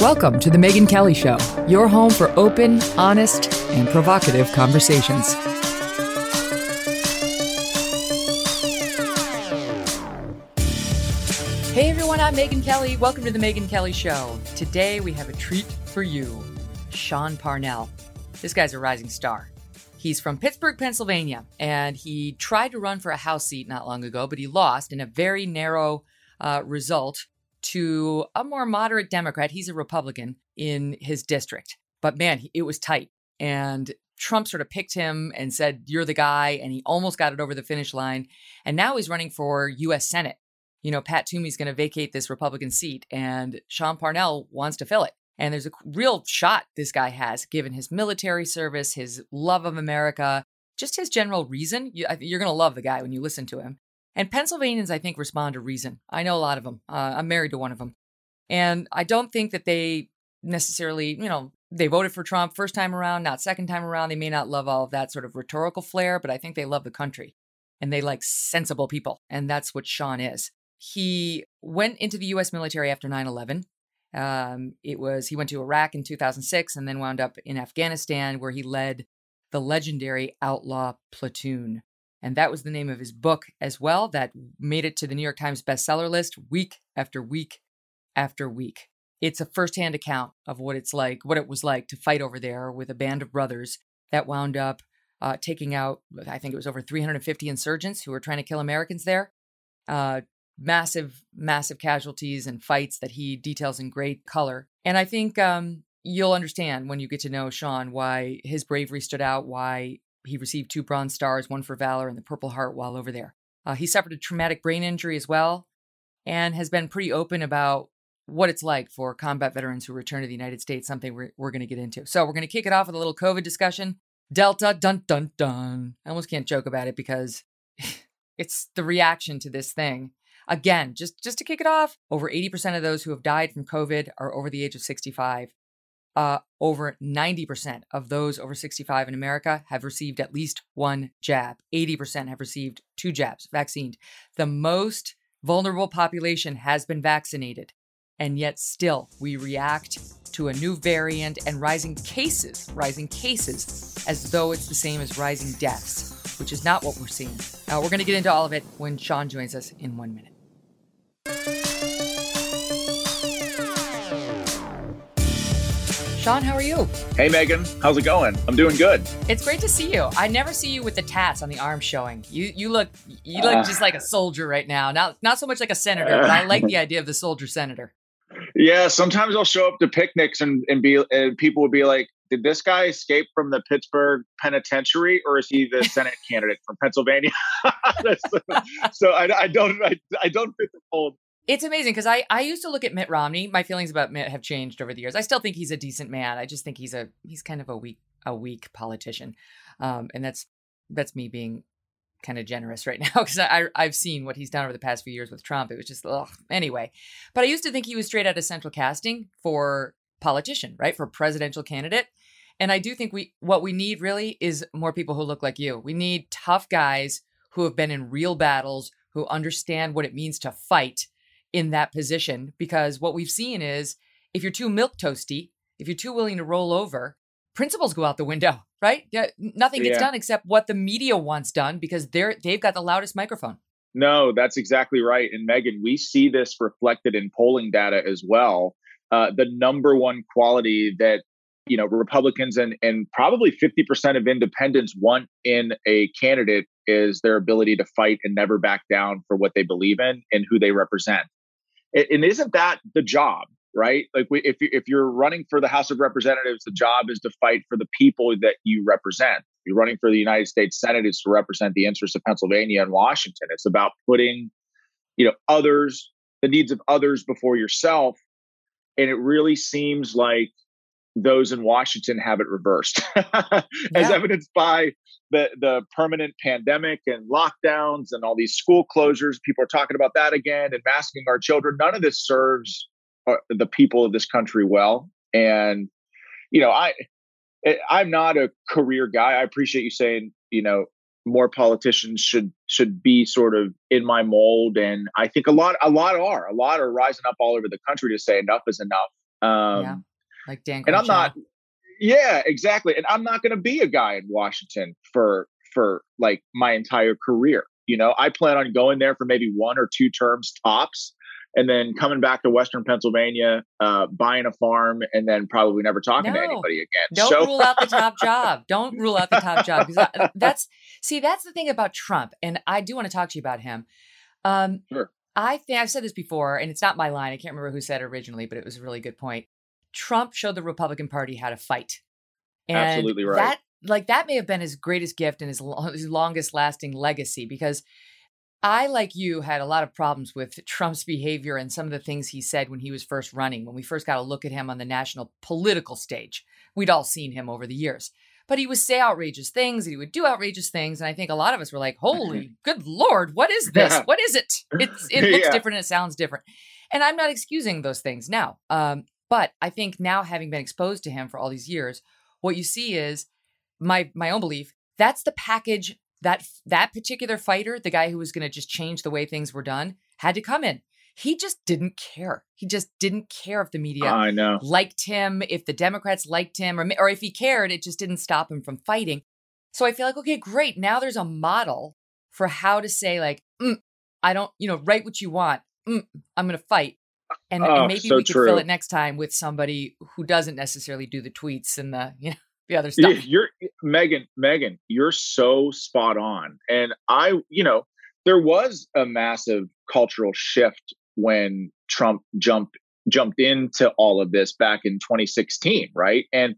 Welcome to The Megyn Kelly Show, your home for open, honest, and provocative conversations. Hey everyone, I'm Megyn Kelly. Welcome to The Megyn Kelly Show. Today we have a treat for you Sean Parnell. This guy's a rising star. He's from Pittsburgh, Pennsylvania, and he tried to run for a House seat not long ago, but he lost in a very narrow uh, result to a more moderate Democrat. He's a Republican in his district. But man, it was tight. And Trump sort of picked him and said, You're the guy. And he almost got it over the finish line. And now he's running for U.S. Senate. You know, Pat Toomey's going to vacate this Republican seat, and Sean Parnell wants to fill it. And there's a real shot this guy has, given his military service, his love of America, just his general reason. You're going to love the guy when you listen to him. And Pennsylvanians, I think, respond to reason. I know a lot of them. Uh, I'm married to one of them. And I don't think that they necessarily, you know, they voted for Trump first time around, not second time around. They may not love all of that sort of rhetorical flair, but I think they love the country and they like sensible people. And that's what Sean is. He went into the US military after 9 11. Um, it was, he went to Iraq in 2006 and then wound up in Afghanistan where he led the legendary outlaw platoon. And that was the name of his book as well, that made it to the New York Times bestseller list week after week after week. It's a firsthand account of what it's like, what it was like to fight over there with a band of brothers that wound up uh, taking out, I think it was over 350 insurgents who were trying to kill Americans there. Uh, massive, massive casualties and fights that he details in great color. And I think um, you'll understand when you get to know Sean why his bravery stood out, why he received two Bronze Stars, one for valor and the Purple Heart while over there. Uh, he suffered a traumatic brain injury as well and has been pretty open about what it's like for combat veterans who return to the United States, something we're, we're going to get into. So, we're going to kick it off with a little COVID discussion. Delta, dun, dun, dun. I almost can't joke about it because it's the reaction to this thing. Again, just, just to kick it off, over 80% of those who have died from COVID are over the age of 65 uh, over 90% of those over 65 in America have received at least one jab. 80% have received two jabs, vaccinated. The most vulnerable population has been vaccinated. And yet, still, we react to a new variant and rising cases, rising cases, as though it's the same as rising deaths, which is not what we're seeing. Now, we're going to get into all of it when Sean joins us in one minute. Sean, how are you? Hey, Megyn. How's it going? I'm doing good. It's great to see you. I never see you with the tats on the arm showing. You you look you look uh, just like a soldier right now. Not not so much like a senator, uh, but I like the idea of the soldier senator. Yeah, sometimes I'll show up to picnics and and be and people will be like, "Did this guy escape from the Pittsburgh Penitentiary, or is he the Senate candidate from Pennsylvania?" so I, I don't I, I don't fit the mold it's amazing because I, I used to look at Mitt Romney. My feelings about Mitt have changed over the years. I still think he's a decent man. I just think he's a he's kind of a weak a weak politician, um, and that's that's me being kind of generous right now because I I've seen what he's done over the past few years with Trump. It was just ugh. anyway. But I used to think he was straight out of central casting for politician, right? For presidential candidate. And I do think we what we need really is more people who look like you. We need tough guys who have been in real battles, who understand what it means to fight in that position because what we've seen is if you're too milk toasty, if you're too willing to roll over, principles go out the window, right? Yeah, nothing gets yeah. done except what the media wants done because they're they've got the loudest microphone. No, that's exactly right. And Megyn, we see this reflected in polling data as well. Uh, the number one quality that you know Republicans and and probably 50% of independents want in a candidate is their ability to fight and never back down for what they believe in and who they represent and isn't that the job right? Like if, if you're running for the house of representatives the job is to fight for the people that you represent. You're running for the united states senate is to represent the interests of pennsylvania and washington. It's about putting you know others the needs of others before yourself. And it really seems like those in Washington have it reversed, as yeah. evidenced by the the permanent pandemic and lockdowns and all these school closures. People are talking about that again and masking our children. None of this serves uh, the people of this country well. And you know, I eh, I'm not a career guy. I appreciate you saying you know more politicians should should be sort of in my mold and i think a lot a lot are a lot are rising up all over the country to say enough is enough Um, yeah, like Dan. And I'm not. Yeah, exactly. And I'm not going to be a guy in Washington for for like my entire career. You know, I plan on going there for maybe one or two terms tops and then coming back to Western Pennsylvania, uh, buying a farm, and then probably never talking no, to anybody again. Don't so- rule out the top job. Don't rule out the top job because that's see that's the thing about Trump, and I do want to talk to you about him. Um, sure. I think I've said this before, and it's not my line. I can't remember who said it originally, but it was a really good point. Trump showed the Republican Party how to fight. And Absolutely right. That like that may have been his greatest gift and his, his longest lasting legacy because I, like you, had a lot of problems with Trump's behavior and some of the things he said when he was first running, when we first got a look at him on the national political stage. We'd all seen him over the years. But he would say outrageous things, and he would do outrageous things. And I think a lot of us were like, holy good Lord, what is this? What is it? It's, it looks Yeah. different and it sounds different. And I'm not excusing those things now. Um, but I think now, having been exposed to him for all these years, what you see is my my own belief. That's the package that that particular fighter, the guy who was going to just change the way things were done, had to come in. He just didn't care. He just didn't care if the media I know. liked him, if the Democrats liked him, or, or if he cared, it just didn't stop him from fighting. So I feel like, okay, great. Now there's a model for how to say, like, mm, I don't, you know, write what you want. Mm, I'm going to fight. And, and Oh, maybe so we could fill it next time with somebody who doesn't necessarily do the tweets and the, you know, the other stuff. You're Megyn, Megyn, you're so spot on. And I, you know, there was a massive cultural shift when Trump jumped jumped into all of this back in 2016, right? And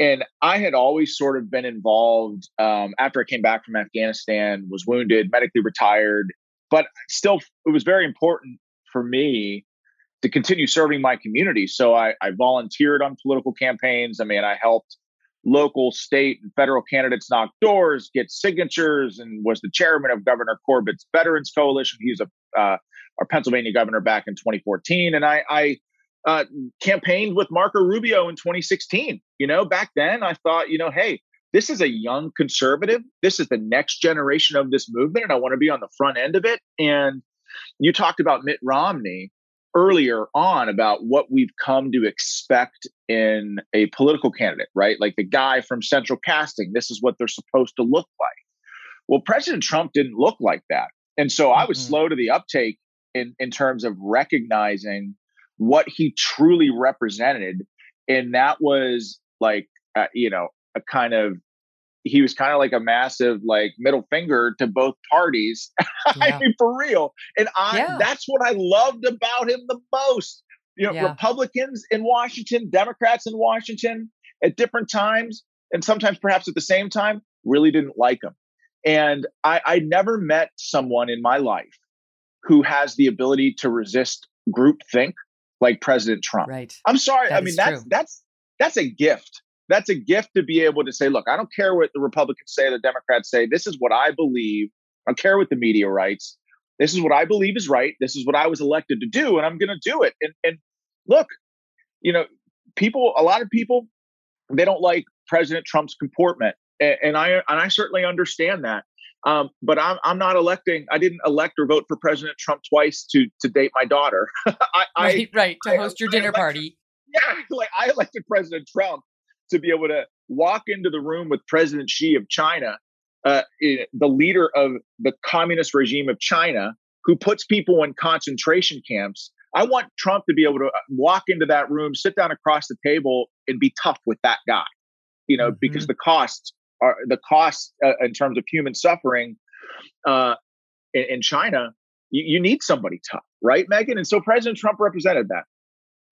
and I had always sort of been involved um, after I came back from Afghanistan, was wounded, medically retired, but still, it was very important for me to continue serving my community. So I, I volunteered on political campaigns. I mean, I helped local, state, and federal candidates knock doors, get signatures, and was the chairman of Governor Corbett's Veterans Coalition. He was a uh, our Pennsylvania governor back in 2014, and I, I uh, campaigned with Marco Rubio in 2016. You know, back then I thought, you know, hey, this is a young conservative. This is the next generation of this movement, and I want to be on the front end of it. And you talked about Mitt Romney earlier on about what we've come to expect in a political candidate, right? Like the guy from central casting, this is what they're supposed to look like. Well, President Trump didn't look like that. And so I was Mhm. slow to the uptake in, in terms of recognizing what he truly represented. And that was like, uh, you know, a kind of, he was kind of like a massive like middle finger to both parties. Yeah. I mean, for real. And I Yeah. that's what I loved about him the most. You know, Yeah. Republicans in Washington, Democrats in Washington at different times, and sometimes perhaps at the same time, really didn't like him. And I, I never met someone in my life who has the ability to resist groupthink like President Trump. Right. I'm sorry. That I mean, that's true. that's that's a gift. That's a gift to be able to say, look, I don't care what the Republicans say, the Democrats say. This is what I believe. I don't care what the media writes. This is what I believe is right. This is what I was elected to do, and I'm going to do it. And and look, you know, people, a lot of people, they don't like President Trump's comportment, and, and I and I certainly understand that. Um, but I'm I'm not electing. I didn't elect or vote for President Trump twice to to date my daughter. I, I Right, right. To I- host your I dinner elect- party. yeah, like I elected President Trump to be able to walk into the room with President Xi of China, uh, the leader of the communist regime of China, who puts people in concentration camps. I want Trump to be able to uh, walk into that room, sit down across the table, and be tough with that guy. You know, because the costs are the costs uh, in terms of human suffering uh, in, in China. You, you need somebody tough, right, Megyn? And so President Trump represented that.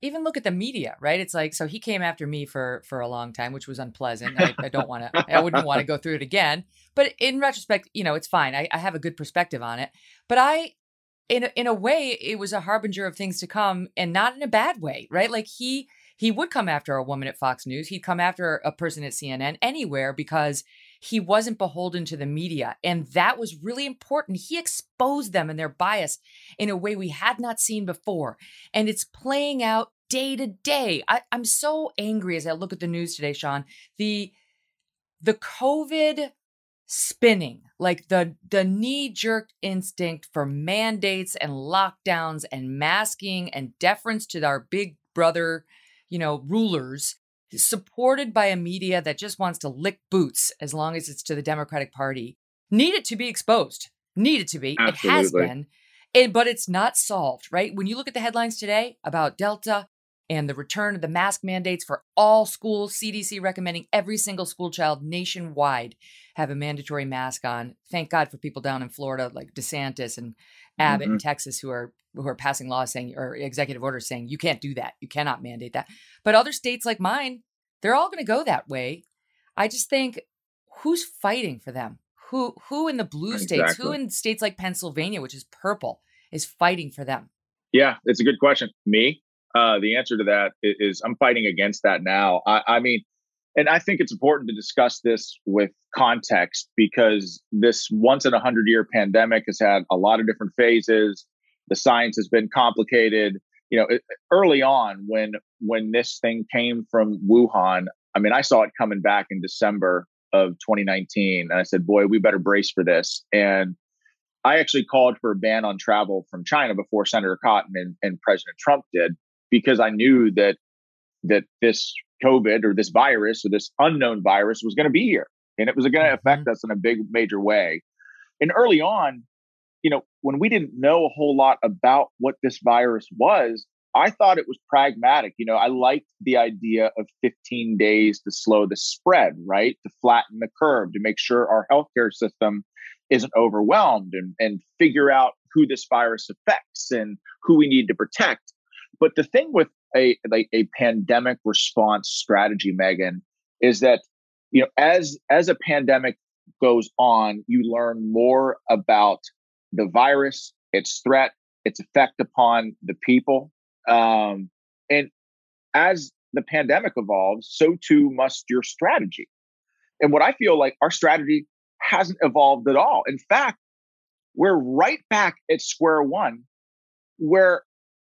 Even look at the media, right? It's like so he came after me for for a long time, which was unpleasant. I, I don't want to. I wouldn't want to go through it again. But in retrospect, you know, it's fine. I, I have a good perspective on it. But I, in in a way, it was a harbinger of things to come, and not in a bad way, right? Like he he would come after a woman at Fox News. He'd come after a person at CNN, anywhere, because he wasn't beholden to the media. And that was really important. He exposed them and their bias in a way we had not seen before. And it's playing out day to day. I, I'm so angry as I look at the news today, Sean. The the COVID spinning, like the the knee-jerk instinct for mandates and lockdowns and masking and deference to our big brother you know, rulers supported by a media that just wants to lick boots as long as it's to the Democratic Party needed to be exposed. Needed to be. Absolutely. It has been. And, but it's not solved, right? When you look at the headlines today about Delta and the return of the mask mandates for all schools, CDC recommending every single school child nationwide have a mandatory mask on. Thank God for people down in Florida like DeSantis and Abbott mm-hmm. in Texas who are who are passing laws saying or executive orders saying you can't do that. You cannot mandate that. But other states like mine, they're all going to go that way. I just think who's fighting for them? Who who in the blue exactly. states, who in states like Pennsylvania, which is purple, is fighting for them? Yeah, it's a good question. Me, uh, the answer to that is I'm fighting against that now. I, I mean, and I think it's important to discuss this with context because this once in a hundred year pandemic has had a lot of different phases. The science has been complicated. You know, early on when when this thing came from Wuhan, I mean, I saw it coming back in December of 2019, and I said, "Boy, we better brace for this." And I actually called for a ban on travel from China before Senator Cotton and, and President Trump did because I knew that that this COVID or this virus or this unknown virus was going to be here and it was going to affect mm-hmm. us in a big, major way. And early on, you know, when we didn't know a whole lot about what this virus was, I thought it was pragmatic. You know, I liked the idea of 15 days to slow the spread, right? To flatten the curve, to make sure our healthcare system isn't overwhelmed and, and figure out who this virus affects and who we need to protect. But the thing with a like a pandemic response strategy, Megyn, is that you know as as a pandemic goes on, you learn more about the virus, its threat, its effect upon the people, um, and as the pandemic evolves, so too must your strategy. And what I feel like our strategy hasn't evolved at all. In fact, we're right back at square one where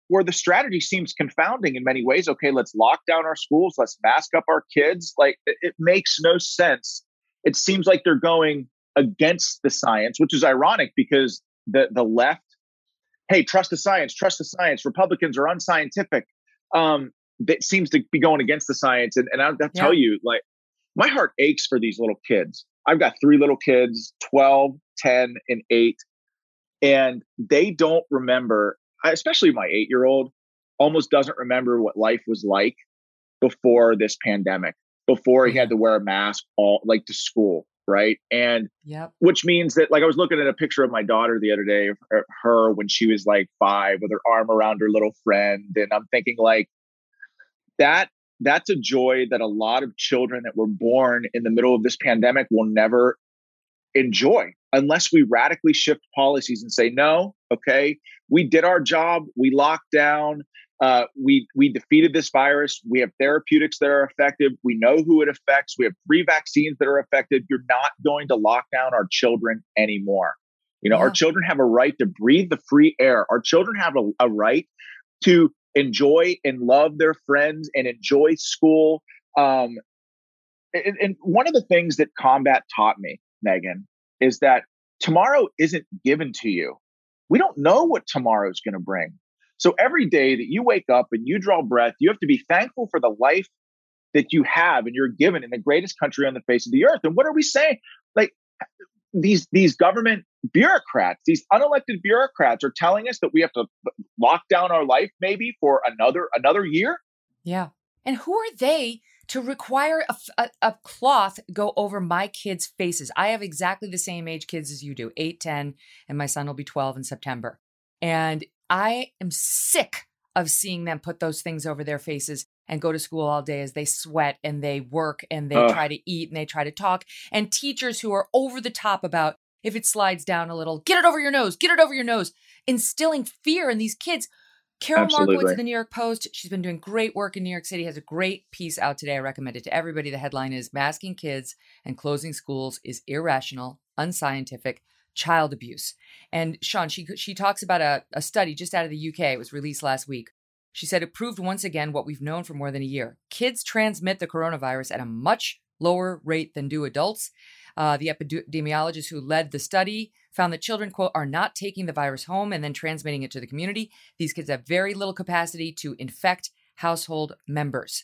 where the strategy seems confounding in many ways. Okay, let's lock down our schools, let's mask up our kids. Like it, it makes no sense. It seems like they're going against the science, which is ironic because the the left, hey, trust the science, trust the science. Republicans are unscientific. Um, that seems to be going against the science. And, and I'll, I'll yeah. tell you, like, my heart aches for these little kids. I've got three little kids 12, 10, and 8. And they don't remember especially my eight year old, almost doesn't remember what life was like before this pandemic, before he had mm-hmm. to wear a mask all like to school. Right. And yep. which means that, like, I was looking at a picture of my daughter the other day, her when she was like five with her arm around her little friend. And I'm thinking, like, that that's a joy that a lot of children that were born in the middle of this pandemic will never enjoy unless we radically shift policies and say no okay we did our job we locked down uh, we we defeated this virus we have therapeutics that are effective we know who it affects we have three vaccines that are effective you're not going to lock down our children anymore you know yeah. our children have a right to breathe the free air our children have a, a right to enjoy and love their friends and enjoy school um, and, and one of the things that combat taught me Megyn, is that tomorrow isn't given to you. We don't know what tomorrow is going to bring. So every day that you wake up and you draw breath, you have to be thankful for the life that you have and you're given in the greatest country on the face of the earth. And what are we saying? Like uh, these these government bureaucrats, these unelected bureaucrats are telling us that we have to uh, lock down our life maybe for another another year. Yeah. And who are they to require a, a, a, cloth go over my kids' faces. I have exactly the same age kids as you do 8, 10, and my son will be 12 in September. And I am sick of seeing them put those things over their faces and go to school all day as they sweat and they work and they try to eat and they try to talk. And teachers who are over the top about if it slides down a little, get it over your nose, get it over your nose, instilling fear in these kids Carol Absolutely. Markowitz of the New York Post. She's been doing great work in New York City. Has a great piece out today. I recommend it to everybody. The headline is "Masking Kids and Closing Schools is Irrational, Unscientific, Child Abuse." And Sean, she she talks about a, a study just out of the UK. It was released last week. She said it proved once again what we've known for more than a year: kids transmit the coronavirus at a much lower rate than do adults. Uh, the epidemiologist who led the study found that children, quote, are not taking the virus home and then transmitting it to the community. These kids have very little capacity to infect household members.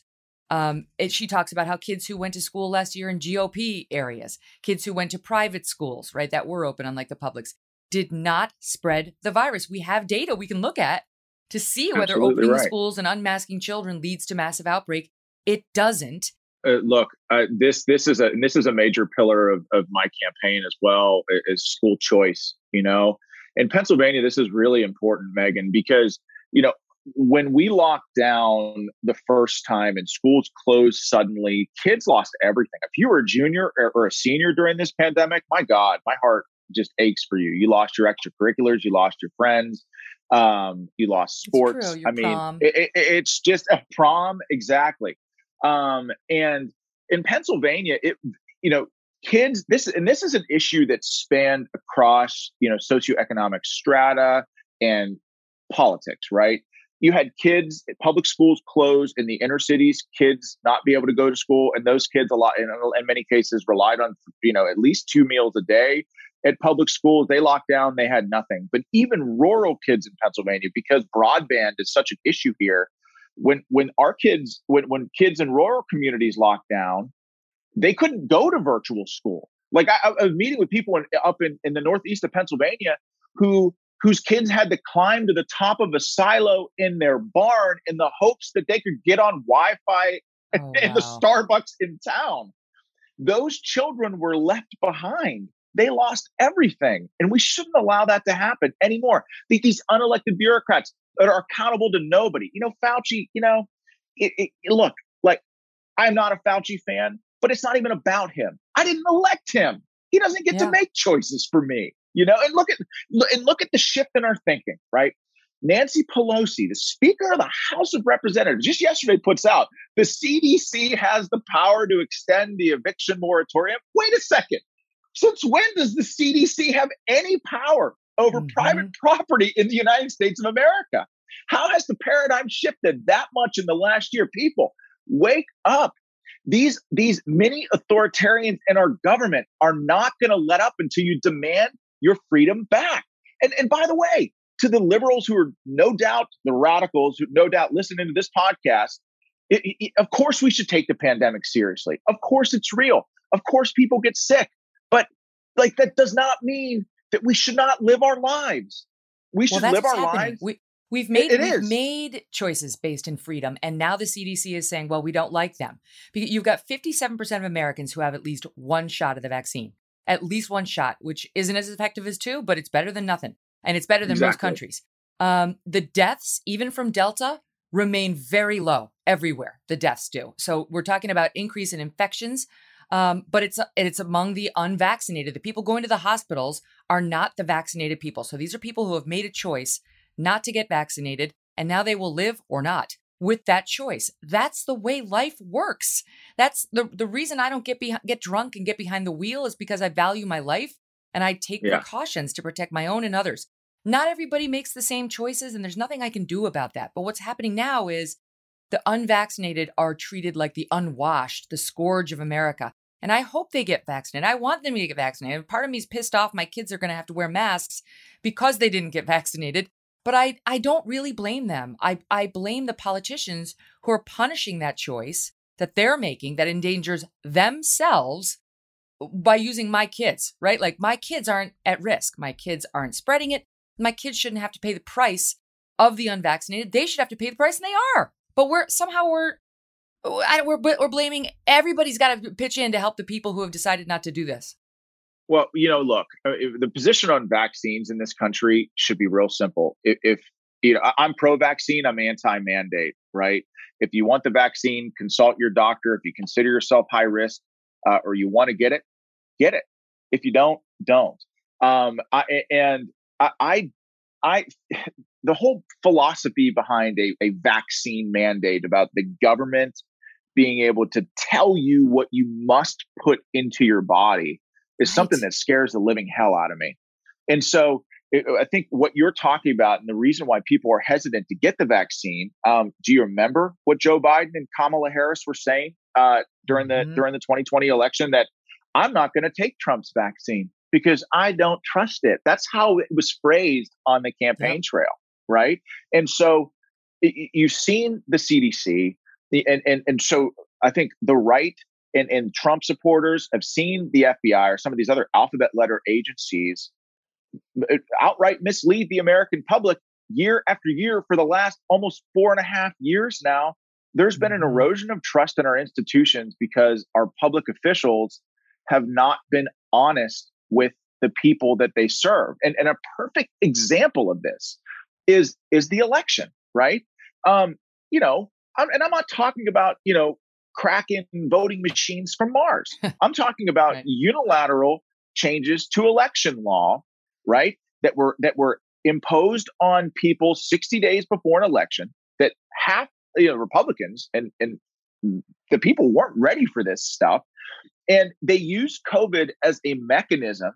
Um, it, she talks about how kids who went to school last year in GOP areas, kids who went to private schools, right, that were open, unlike the public's, did not spread the virus. We have data we can look at to see whether Absolutely opening right. schools and unmasking children leads to massive outbreak. It doesn't. Uh, look, uh, this this is a this is a major pillar of, of my campaign as well is school choice. You know, in Pennsylvania, this is really important, Megyn, because you know when we locked down the first time and schools closed suddenly, kids lost everything. If you were a junior or, or a senior during this pandemic, my God, my heart just aches for you. You lost your extracurriculars, you lost your friends, um, you lost sports. I mean, it, it, it's just a prom, exactly. Um, and in Pennsylvania, it you know kids this and this is an issue that spanned across you know socioeconomic strata and politics, right? You had kids, public schools closed in the inner cities, kids not be able to go to school, and those kids a lot in, in many cases relied on you know at least two meals a day at public schools. They locked down, they had nothing. But even rural kids in Pennsylvania, because broadband is such an issue here, when when our kids when when kids in rural communities locked down, they couldn't go to virtual school. Like I, I was meeting with people in, up in, in the northeast of Pennsylvania who whose kids had to climb to the top of a silo in their barn in the hopes that they could get on Wi-Fi Oh, in the. Starbucks in town. Those children were left behind. They lost everything. And we shouldn't allow that to happen anymore. These unelected bureaucrats that are accountable to nobody. You know, Fauci, you know, it, it, look, like, I'm not a Fauci fan, but it's not even about him. I didn't elect him. He doesn't get Yeah. to make choices for me. You know, and look at and look at the shift in our thinking, right? Nancy Pelosi, the Speaker of the House of Representatives, just yesterday puts out the CDC has the power to extend the eviction moratorium. Wait a second. Since when does the CDC have any power over Mhm. private property in the United States of America? How has the paradigm shifted that much in the last year? People, wake up. These, these mini authoritarians in our government are not going to let up until you demand your freedom back. And, and by the way, to the liberals who are no doubt the radicals who no doubt listening to this podcast, it, it- of course we should take the pandemic seriously. Of course it's real. Of course people get sick. But like that does not mean that we should not live our lives. We should that's live our happening. lives. We, we've made it we've made choices based in freedom, and now the CDC is saying, well, we don't like them. Because you've got 57% of Americans who have at least one shot of the vaccine, at least one shot, which isn't as effective as two, but it's better than nothing, and it's better than most countries. Um, the deaths, even from Delta, remain very low everywhere. The deaths do. So we're talking about increase in infections. Um, but it's it's among the unvaccinated. The people going to the hospitals are not the vaccinated people. So these are people who have made a choice not to get vaccinated, and now they will live or not with that choice. That's the way life works. That's the the reason I don't get be, get drunk and get behind the wheel is because I value my life and I take Yeah. precautions to protect my own and others. Not everybody makes the same choices, and there's nothing I can do about that. But what's happening now is the unvaccinated are treated like the unwashed, the scourge of America. And I hope they get vaccinated. I want them to get vaccinated. Part of me is pissed off my kids are going to have to wear masks because they didn't get vaccinated. But I, I don't really blame them. I, I blame the politicians who are punishing that choice that they're making that endangers themselves by using my kids, right? Like my kids aren't at risk. My kids aren't spreading it. My kids shouldn't have to pay the price of the unvaccinated. They should have to pay the price, and they are. But we're somehow we're I, we're we're blaming everybody's got to pitch in to help the people who have decided not to do this. Well, you know, look, uh, the position on vaccines in this country should be real simple. If, if you know, I'm pro-vaccine, I'm anti-mandate, right? If you want the vaccine, consult your doctor. If you consider yourself high risk uh, or you want to get it, get it. If you don't, don't. Um, I, and I, I, I, the whole philosophy behind a, a vaccine mandate about the government being able to tell you what you must put into your body is Right. something that scares the living hell out of me. And so it, I think what you're talking about and the reason why people are hesitant to get the vaccine. Um, do you remember what Joe Biden and Kamala Harris were saying uh, during the Mhm. during the 2020 election? That I'm not going to take Trump's vaccine because I don't trust it. That's how it was phrased on the campaign trail, right? And so you've seen the CDC, and and and so I think the right and, and Trump supporters have seen the FBI or some of these other alphabet letter agencies outright mislead the American public year after year for the last almost four and a half years now. There's been an mm-hmm. erosion of trust in our institutions because our public officials have not been honest with the people that they serve. And, and a perfect example of this is is the election, right? Um, you know, I'm, and I'm not talking about you know cracking voting machines from Mars. I'm talking about right. unilateral changes to election law, right? That were that were imposed on people 60 days before an election. That half you know Republicans and and the people weren't ready for this stuff, and they used COVID as a mechanism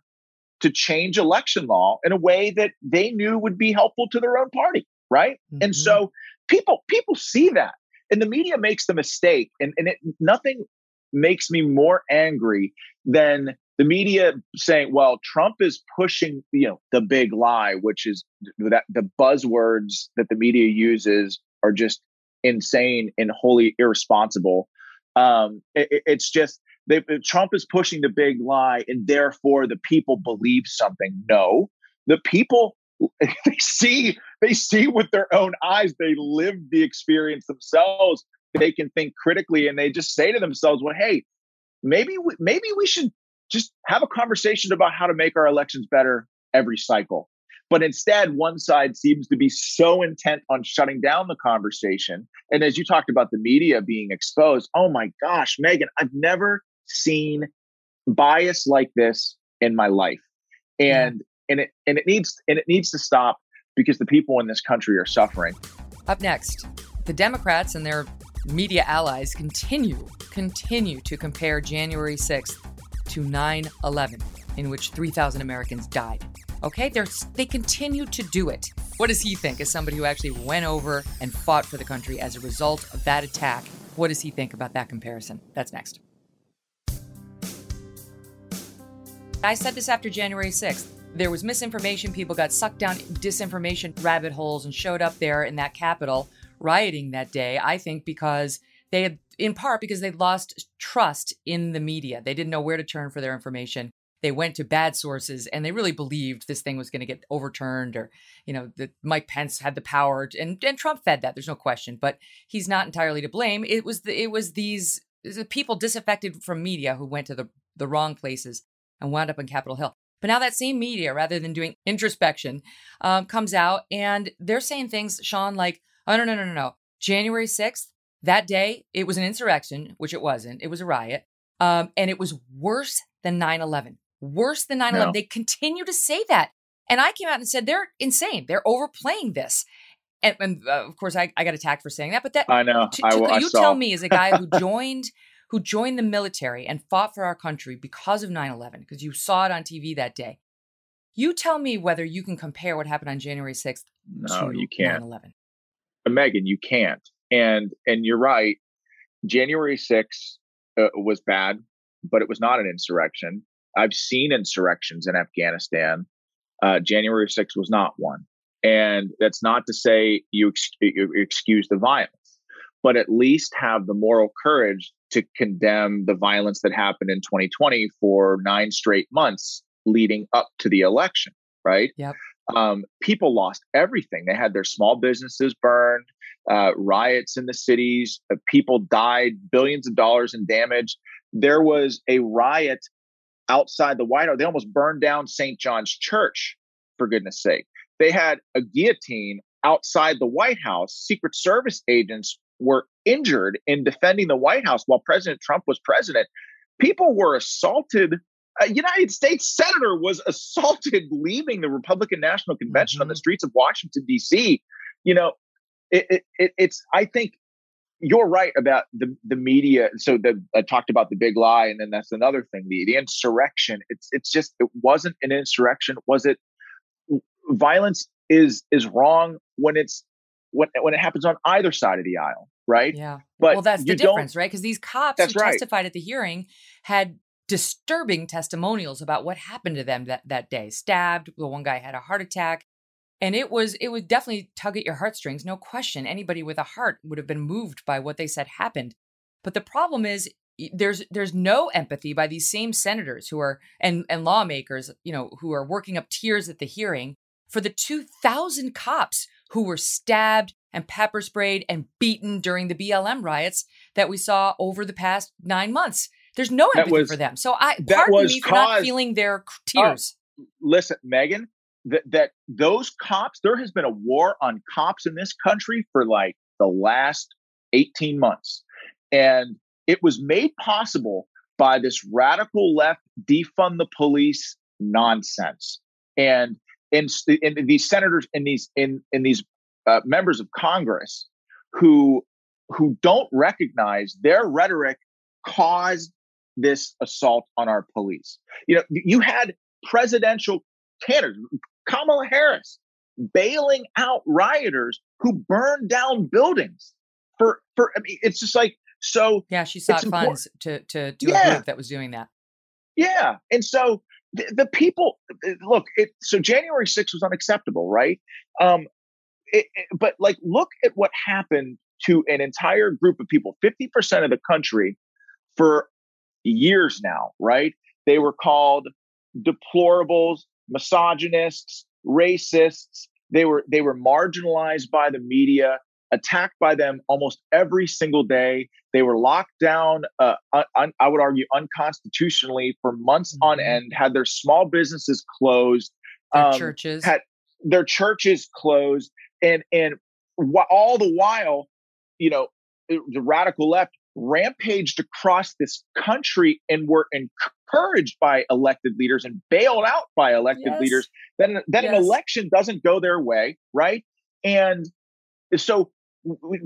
to change election law in a way that they knew would be helpful to their own party, right? Mm-hmm. And so people people see that and the media makes the mistake and, and it nothing makes me more angry than the media saying well trump is pushing you know the big lie which is that the buzzwords that the media uses are just insane and wholly irresponsible um, it, it's just they, uh, trump is pushing the big lie and therefore the people believe something. No. The people they see they see with their own eyes. They live the experience themselves. They can think critically and they just say to themselves well hey maybe we, maybe we should just have a conversation about how to make our elections better every cycle. But instead one side seems to be so intent on shutting down the conversation. And as you talked about the media being exposed oh my gosh Megyn, i've never seen bias like this in my life mm. and and it and it needs and it needs to stop because the people in this country are suffering. Up next, the Democrats and their media allies continue continue to compare January 6th to 9/11 in which 3,000 Americans died. Okay, They're, they continue to do it. What does he think as somebody who actually went over and fought for the country as a result of that attack? What does he think about that comparison? That's next. I said this after January 6th. There was misinformation. People got sucked down disinformation rabbit holes and showed up there in that Capitol rioting that day. I think because they had, in part, because they lost trust in the media. They didn't know where to turn for their information. They went to bad sources and they really believed this thing was going to get overturned or, you know, that Mike Pence had the power and, and Trump fed that. There's no question, but he's not entirely to blame. It was the, it was these the people disaffected from media who went to the, the wrong places and wound up on Capitol Hill. But now that same media, rather than doing introspection, um, comes out and they're saying things, Sean, like, oh, no, no, no, no, no. January 6th, that day, it was an insurrection, which it wasn't. It was a riot. Um, and it was worse than 9 11. Worse than 9 11. No. They continue to say that. And I came out and said, they're insane. They're overplaying this. And, and uh, of course, I, I got attacked for saying that. But that I know. To, to, I, you tell me, as a guy who joined who joined the military and fought for our country because of 9 11, because you saw it on TV that day. You tell me whether you can compare what happened on January 6th no, you can't. 9/11. Megyn, you can't. And and you're right. January 6th uh, was bad, but it was not an insurrection. I've seen insurrections in Afghanistan. Uh, January 6th was not one. And that's not to say you, ex- you excuse the violence, but at least have the moral courage to condemn the violence that happened in 2020 for nine straight months leading up to the election, right? Yep. Um, people lost everything. They had their small businesses burned, uh, riots in the cities, uh, people died, billions of dollars in damage. There was a riot outside the White House. They almost burned down St. John's Church, for goodness sake. They had a guillotine outside the White House. Secret Service agents were injured in defending the White House while President Trump was president. People were assaulted. A United States senator was assaulted leaving the Republican National Convention mm-hmm. on the mm-hmm. streets of Washington D.C. You know, it, it, it, it's. I think you're right about the the media. So the, I talked about the big lie, and then that's another thing. The the insurrection. It's it's just it wasn't an insurrection. Was it? Violence is is wrong when it's when when it happens on either side of the aisle, right? Yeah. But well, that's the difference, right? Because these cops who right. testified at the hearing had disturbing testimonials about what happened to them that, that day. Stabbed. The one guy had a heart attack. And it was it would definitely tug at your heartstrings, no question. Anybody with a heart would have been moved by what they said happened. But the problem is there's there's no empathy by these same senators who are and and lawmakers, you know, who are working up tears at the hearing for the 2000 cops who were stabbed and pepper sprayed and beaten during the BLM riots that we saw over the past 9 months. There's no empathy was, for them. So I pardon me for not feeling their oh, tears. Uh, listen, Megyn, that that those cops, there has been a war on cops in this country for like the last 18 months. And it was made possible by this radical left defund the police nonsense. And in, in these senators in these in in these uh, members of Congress who who don't recognize their rhetoric caused this assault on our police. You know, you had presidential candidates, Kamala Harris, bailing out rioters who burned down buildings for for. I mean, it's just like so. Yeah, she sought funds to to do yeah. a group that was doing that. Yeah, and so the, the people look. It, so January 6th was unacceptable, right? Um, it, it, but like, look at what happened to an entire group of people. Fifty percent of the country for years now, right? They were called deplorables, misogynists, racists. They were they were marginalized by the media, attacked by them almost every single day. They were locked down. Uh, un, I would argue unconstitutionally for months mm-hmm. on end. Had their small businesses closed. Their um, churches had their churches closed, and and wh- all the while, you know, the radical left rampaged across this country and were encouraged by elected leaders and bailed out by elected yes. leaders, then, then yes. an election doesn't go their way, right? And so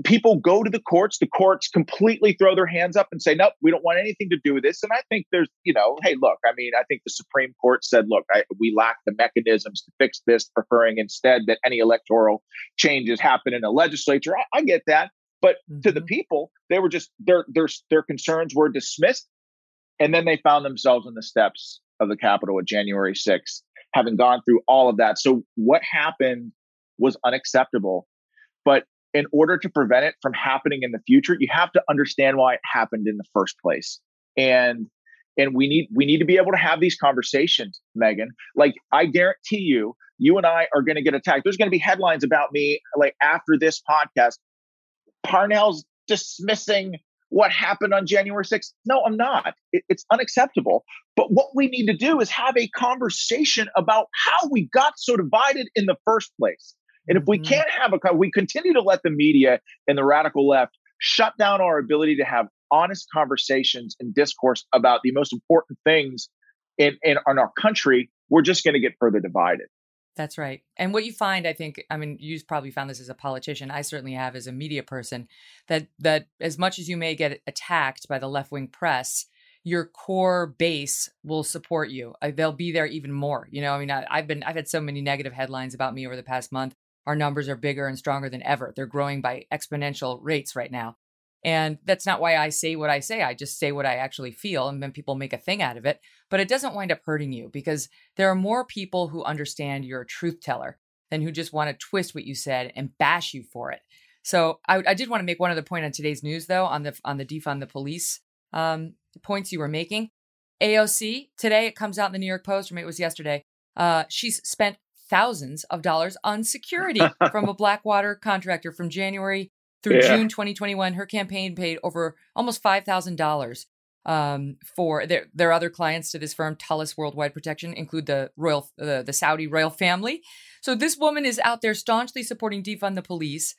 people go to the courts the courts completely throw their hands up and say nope we don't want anything to do with this and i think there's you know hey look i mean i think the supreme court said look I, we lack the mechanisms to fix this preferring instead that any electoral changes happen in the legislature I, I get that but mm-hmm. to the mm-hmm. people, they were just their their their concerns were dismissed, and then they found themselves on the steps of the Capitol at January 6th, having gone through all of that. So what happened was unacceptable. But in order to prevent it from happening in the future, you have to understand why it happened in the first place. And and we need we need to be able to have these conversations, Megyn. Like I guarantee you, you and I are going to get attacked. There's going to be headlines about me like after this podcast Parnell's dismissing what happened on January 6th. No, I'm not. It, it's unacceptable. But what we need to do is have a conversation about how we got so divided in the first place. And if we mm-hmm. can't have a, we continue to let the media and the radical left shut down our ability to have honest conversations and discourse about the most important things in, in, in our country, we're just going to get further divided. That's right. And what you find, I think, I mean, you've probably found this as a politician. I certainly have as a media person that that as much as you may get attacked by the left wing press, your core base will support you. Uh, they'll be there even more. You know, I mean, I, I've been I've had so many negative headlines about me over the past month. Our numbers are bigger and stronger than ever. They're growing by exponential rates right now. And that's not why I say what I say. I just say what I actually feel, and then people make a thing out of it. But it doesn't wind up hurting you because there are more people who understand you're a truth teller than who just want to twist what you said and bash you for it. So I, I did want to make one other point on today's news, though, on the on the defund the police um, points you were making. AOC today it comes out in the New York Post, or maybe it was yesterday. Uh, she's spent thousands of dollars on security from a Blackwater contractor from January through yeah. June 2021, her campaign paid over almost $5,000 um, for their, their other clients to this firm, Tullus Worldwide Protection, include the royal, uh, the Saudi royal family. So this woman is out there staunchly supporting defund the police.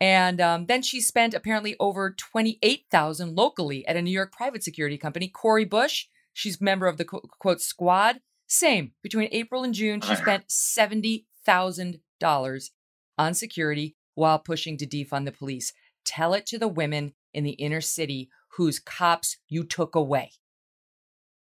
And um, then she spent apparently over 28,000 locally at a New York private security company, Cori Bush. She's member of the quote squad. Same. Between April and June, she spent $70,000 on security while pushing to defund the police. Tell it to the women in the inner city whose cops you took away.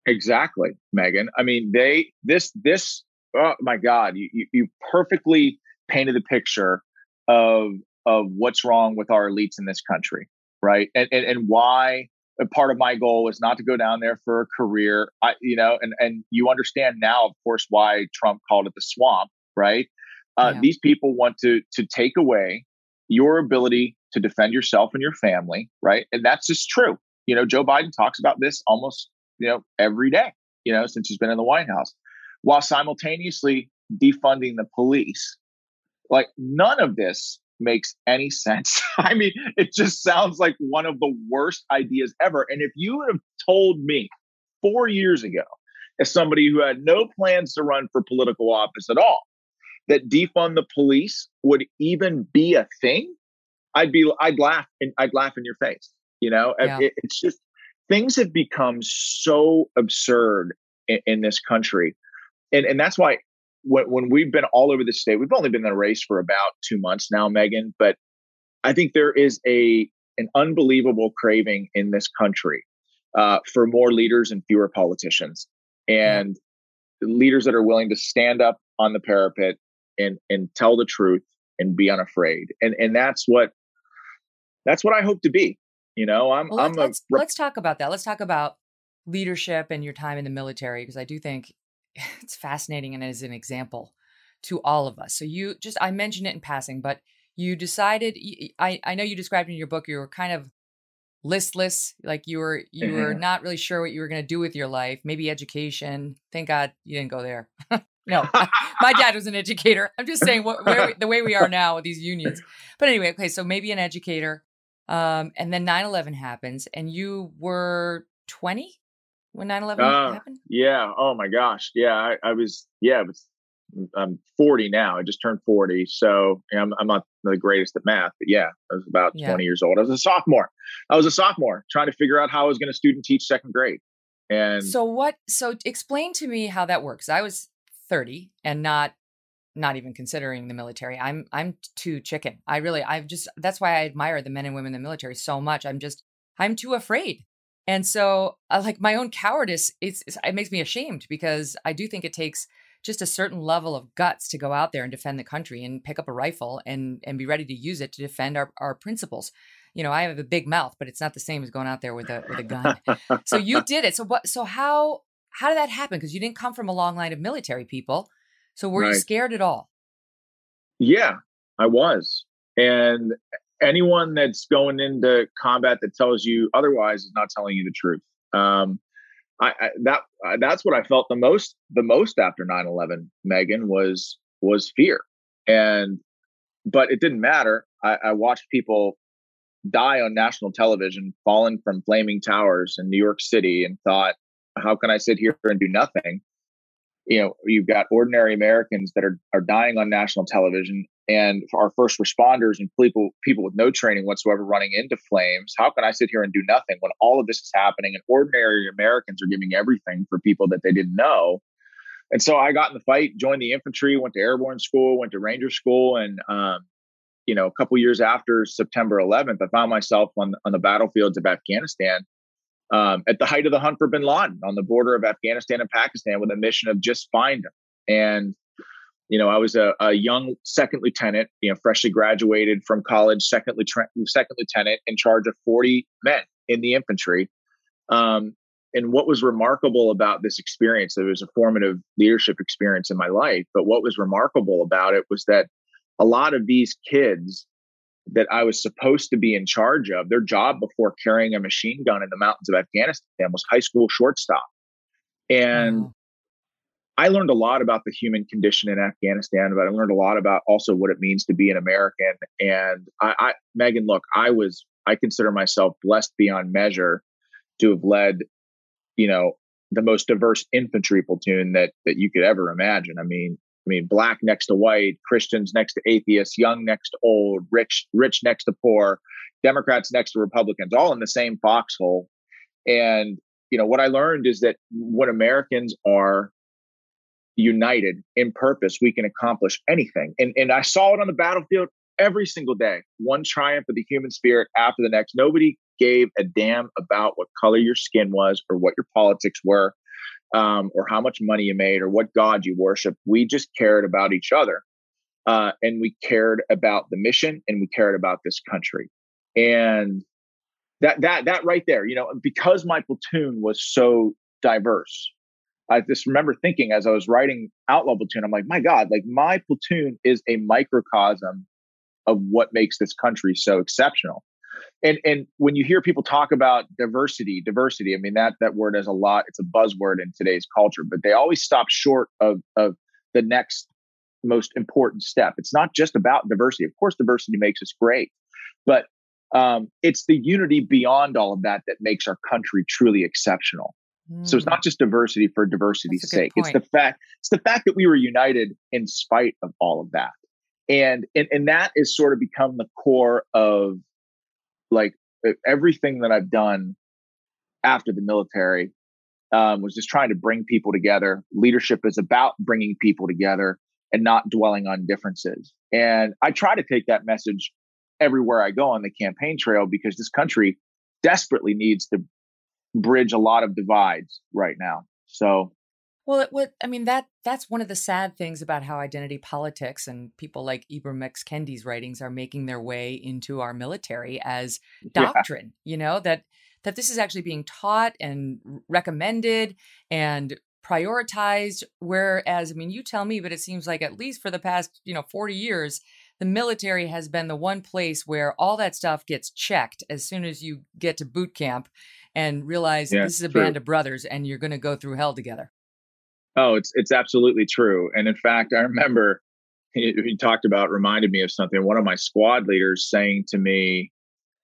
Exactly, Megyn. I mean, they this this oh my God, you you, you perfectly painted the picture of of what's wrong with our elites in this country, right? And and, and why part of my goal is not to go down there for a career. I, you know, and and you understand now, of course, why Trump called it the swamp, right? Uh, yeah. These people want to to take away your ability to defend yourself and your family, right? And that's just true. You know, Joe Biden talks about this almost you know every day. You know, since he's been in the White House, while simultaneously defunding the police. Like none of this makes any sense. I mean, it just sounds like one of the worst ideas ever. And if you would have told me four years ago, as somebody who had no plans to run for political office at all, that defund the police would even be a thing, I'd be, I'd laugh and I'd laugh in your face. You know, yeah. it, it's just things have become so absurd in, in this country, and and that's why when, when we've been all over the state, we've only been in a race for about two months now, Megyn. but I think there is a an unbelievable craving in this country uh, for more leaders and fewer politicians, and mm-hmm. leaders that are willing to stand up on the parapet and and tell the truth and be unafraid. And and that's what that's what I hope to be. You know, I'm well, I'm let's, a, let's talk about that. Let's talk about leadership and your time in the military because I do think it's fascinating and as an example to all of us. So you just I mentioned it in passing, but you decided I I know you described in your book you were kind of listless, like you were you were mm-hmm. not really sure what you were going to do with your life, maybe education. Thank God you didn't go there. no, my dad was an educator. I'm just saying what, where, the way we are now with these unions. But anyway, okay, so maybe an educator. Um, and then 9/11 happens, and you were 20 when 9-11 uh, happened? Yeah. Oh my gosh. Yeah. I, I was, yeah, was, I'm 40 now. I just turned 40. So you know, I'm, I'm not the greatest at math, but yeah, I was about yeah. 20 years old. I was a sophomore. I was a sophomore trying to figure out how I was going to student teach second grade. And so what, so explain to me how that works. I was 30 and not not even considering the military. I'm I'm too chicken. I really I've just that's why I admire the men and women in the military so much. I'm just I'm too afraid. And so, uh, like my own cowardice, it's, it's, it makes me ashamed because I do think it takes just a certain level of guts to go out there and defend the country and pick up a rifle and and be ready to use it to defend our, our principles. You know, I have a big mouth, but it's not the same as going out there with a with a gun. so you did it. So what? So how how did that happen? Because you didn't come from a long line of military people. So were right. you scared at all? Yeah, I was. And anyone that's going into combat that tells you otherwise is not telling you the truth. Um, I, I that that's what I felt the most the most after 9-11, Megyn, was was fear. And but it didn't matter. I, I watched people die on national television, fallen from flaming towers in New York City, and thought, how can I sit here and do nothing? You know, you've got ordinary Americans that are are dying on national television and our first responders and people people with no training whatsoever running into flames how can i sit here and do nothing when all of this is happening and ordinary americans are giving everything for people that they didn't know? And so i got in the fight joined the infantry went to airborne school went to ranger school and um, you know a couple years after september 11th i found myself on, on the battlefields of afghanistan um, at the height of the hunt for bin laden on the border of afghanistan and pakistan with a mission of just find him. And you know, I was a, a young second lieutenant, you know, freshly graduated from college, second, second lieutenant in charge of 40 men in the infantry. Um, and what was remarkable about this experience, it was a formative leadership experience in my life. But what was remarkable about it was that a lot of these kids that I was supposed to be in charge of, their job before carrying a machine gun in the mountains of Afghanistan was high school shortstop. And. I learned a lot about the human condition in Afghanistan, but I learned a lot about also what it means to be an American. And I, I Megyn, look, I was, I consider myself blessed beyond measure to have led, you know, the most diverse infantry platoon that that you could ever imagine. I mean, I mean, black next to white, Christians next to atheists, young next to old, rich rich next to poor, Democrats next to Republicans, all in the same foxhole. And you know what I learned is that when Americans are united in purpose, we can accomplish anything. And, and I saw it on the battlefield every single day, one triumph of the human spirit after the next. Nobody gave a damn about what color your skin was or what your politics were um, or how much money you made or what God you worship. We just cared about each other. Uh, and we cared about the mission and we cared about this country. And that that that right there, you know, because my platoon was so diverse, I just remember thinking as I was writing Outlaw Platoon, I'm like, my God, like my platoon is a microcosm of what makes this country so exceptional. And and when you hear people talk about diversity, diversity, I mean that that word has a lot. It's a buzzword in today's culture, but they always stop short of of the next most important step. It's not just about diversity. Of course, diversity makes us great, but um, it's the unity beyond all of that that makes our country truly exceptional. So it's not mm. just diversity for diversity's sake. It's the fact it's the fact that we were united in spite of all of that. And and and that is sort of become the core of like everything that I've done after the military um, was just trying to bring people together. Leadership is about bringing people together and not dwelling on differences. And I try to take that message everywhere I go on the campaign trail because this country desperately needs to bridge a lot of divides right now. So well, it would. I mean that that's one of the sad things about how identity politics and people like Ibram X Kendi's writings are making their way into our military as doctrine. Yeah. You know that that this is actually being taught and recommended and prioritized. Whereas, I mean, you tell me, but it seems like at least for the past you know forty years, the military has been the one place where all that stuff gets checked as soon as you get to boot camp and realize yeah, this is a true. band of brothers and you're going to go through hell together. Oh, it's it's absolutely true. And in fact, I remember he, he talked about reminded me of something. One of my squad leaders saying to me,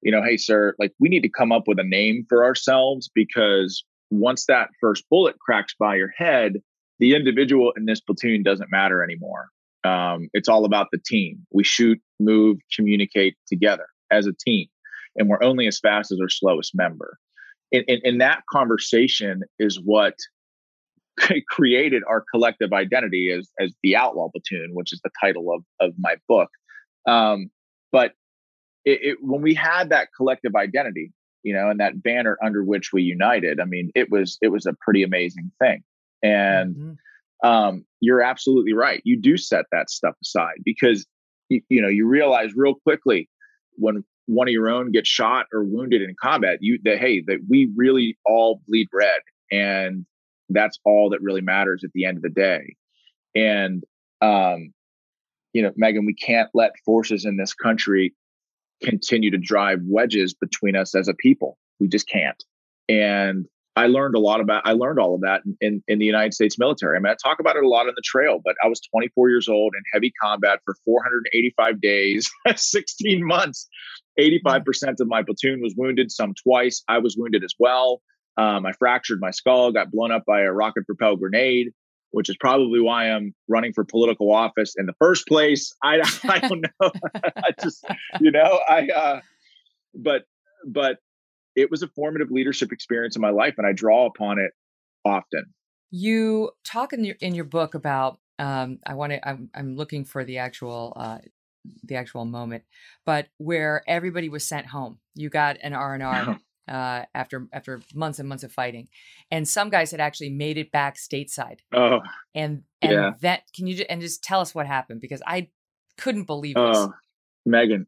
you know, hey sir, like we need to come up with a name for ourselves because once that first bullet cracks by your head, the individual in this platoon doesn't matter anymore. Um, it's all about the team. We shoot, move, communicate together as a team, and we're only as fast as our slowest member and, and, and that conversation is what created our collective identity as as the outlaw platoon which is the title of of my book um, but it, it, when we had that collective identity you know and that banner under which we united i mean it was it was a pretty amazing thing and mm-hmm. Um, you're absolutely right you do set that stuff aside because you, you know you realize real quickly when one of your own gets shot or wounded in combat, you that hey, that we really all bleed red. And that's all that really matters at the end of the day. And um, you know, Megyn, we can't let forces in this country continue to drive wedges between us as a people. We just can't. And I learned a lot about I learned all of that in, in, the United States military. I mean, I talk about it a lot on the trail, but I was 24 years old in heavy combat for 485 days, 16 months. 85% of my platoon was wounded, some twice. I was wounded as well. Um, I fractured my skull, got blown up by a rocket propelled grenade, which is probably why I'm running for political office in the first place. I, I don't know. I just, you know, I, uh, but, but it was a formative leadership experience in my life and I draw upon it often. You talk in your in your book about um, I want to I'm, I'm looking for the actual uh, the actual moment, but where everybody was sent home. You got an R and R uh, after after months and months of fighting, and some guys had actually made it back stateside. Oh, and and yeah. that can you just, and just tell us what happened because I couldn't believe this. Oh, Megyn,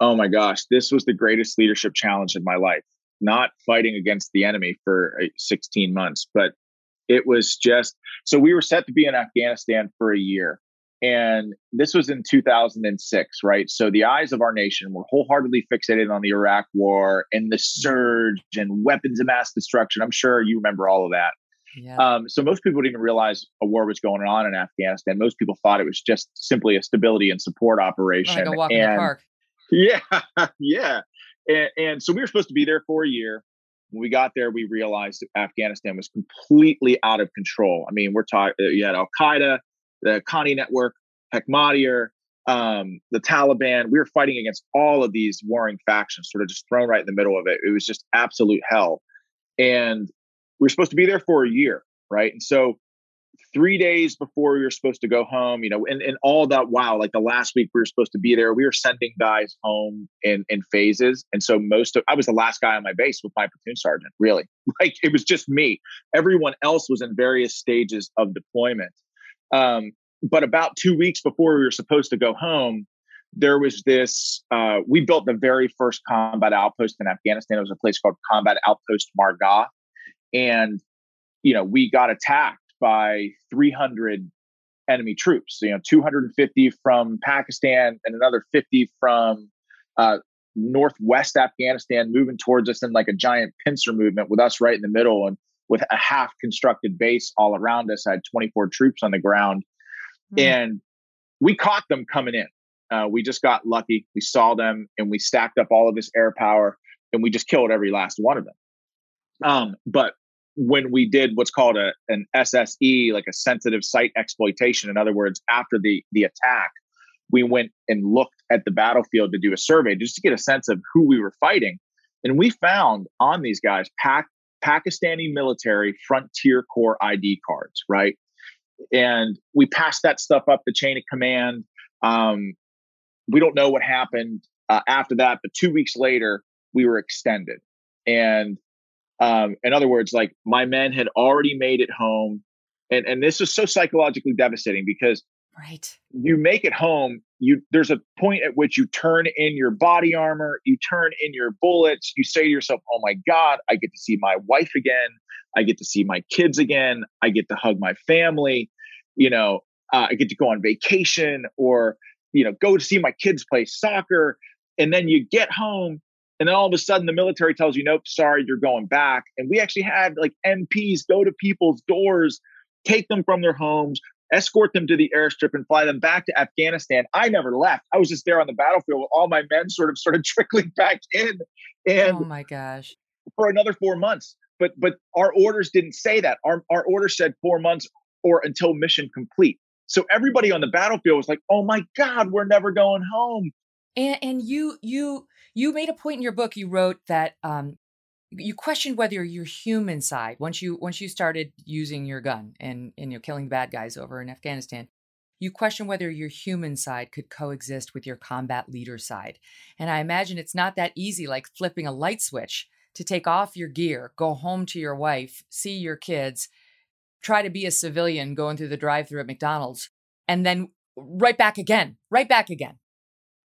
oh my gosh, this was the greatest leadership challenge in my life not fighting against the enemy for uh, 16 months, but it was just so we were set to be in Afghanistan for a year. And this was in 2006, right? So the eyes of our nation were wholeheartedly fixated on the Iraq war and the surge and weapons of mass destruction. I'm sure you remember all of that. Yeah. Um, so most people didn't realize a war was going on in Afghanistan. Most people thought it was just simply a stability and support operation. Like a walk and, in the park. Yeah, yeah. And, and so we were supposed to be there for a year. When we got there, we realized Afghanistan was completely out of control. I mean, we're talking, uh, you had Al Qaeda, the Haqqani Network, Hekmatyar, um, the Taliban. We were fighting against all of these warring factions, sort of just thrown right in the middle of it. It was just absolute hell. And we were supposed to be there for a year, right? And so three days before we were supposed to go home, you know, and, and all that while, like the last week we were supposed to be there, we were sending guys home in in phases. And so most of I was the last guy on my base with my platoon sergeant, really. Like it was just me. Everyone else was in various stages of deployment. Um, but about two weeks before we were supposed to go home, there was this uh, we built the very first combat outpost in Afghanistan. It was a place called Combat Outpost Margah. And you know, we got attacked by 300 enemy troops. So, you know, 250 from Pakistan and another 50 from uh, northwest Afghanistan, moving towards us in like a giant pincer movement with us right in the middle and with a half constructed base all around us. I had 24 troops on the ground, mm. and we caught them coming in. Uh, we just got lucky. We saw them and we stacked up all of this air power and we just killed every last one of them. Um, but when we did what's called a, an SSE, like a sensitive site exploitation, in other words, after the the attack, we went and looked at the battlefield to do a survey just to get a sense of who we were fighting. And we found on these guys Pac- Pakistani military frontier corps ID cards, right? And we passed that stuff up the chain of command. Um, we don't know what happened uh, after that, but two weeks later, we were extended. And um, in other words, like my men had already made it home. And, and this was so psychologically devastating because right you make it home you there's a point at which you turn in your body armor you turn in your bullets you say to yourself oh my god i get to see my wife again i get to see my kids again i get to hug my family you know uh, i get to go on vacation or you know go to see my kids play soccer and then you get home and then all of a sudden the military tells you nope sorry you're going back. And we actually had like mps go to people's doors take them from their homes escort them to the airstrip and fly them back to afghanistan. I never left. I was just there on the battlefield with all my men sort of started trickling back in. And oh my gosh. for another four months. But but our orders didn't say that. Our, our order said four months or until mission complete. So everybody on the battlefield was like, "Oh my God, we're never going home." And and you you you made a point in your book. You wrote that um, you questioned whether your human side once you once you started using your gun and and you're killing bad guys over in Afghanistan. You question whether your human side could coexist with your combat leader side. And I imagine it's not that easy, like flipping a light switch to take off your gear, go home to your wife, see your kids, try to be a civilian going through the drive through at McDonald's and then right back again, right back again.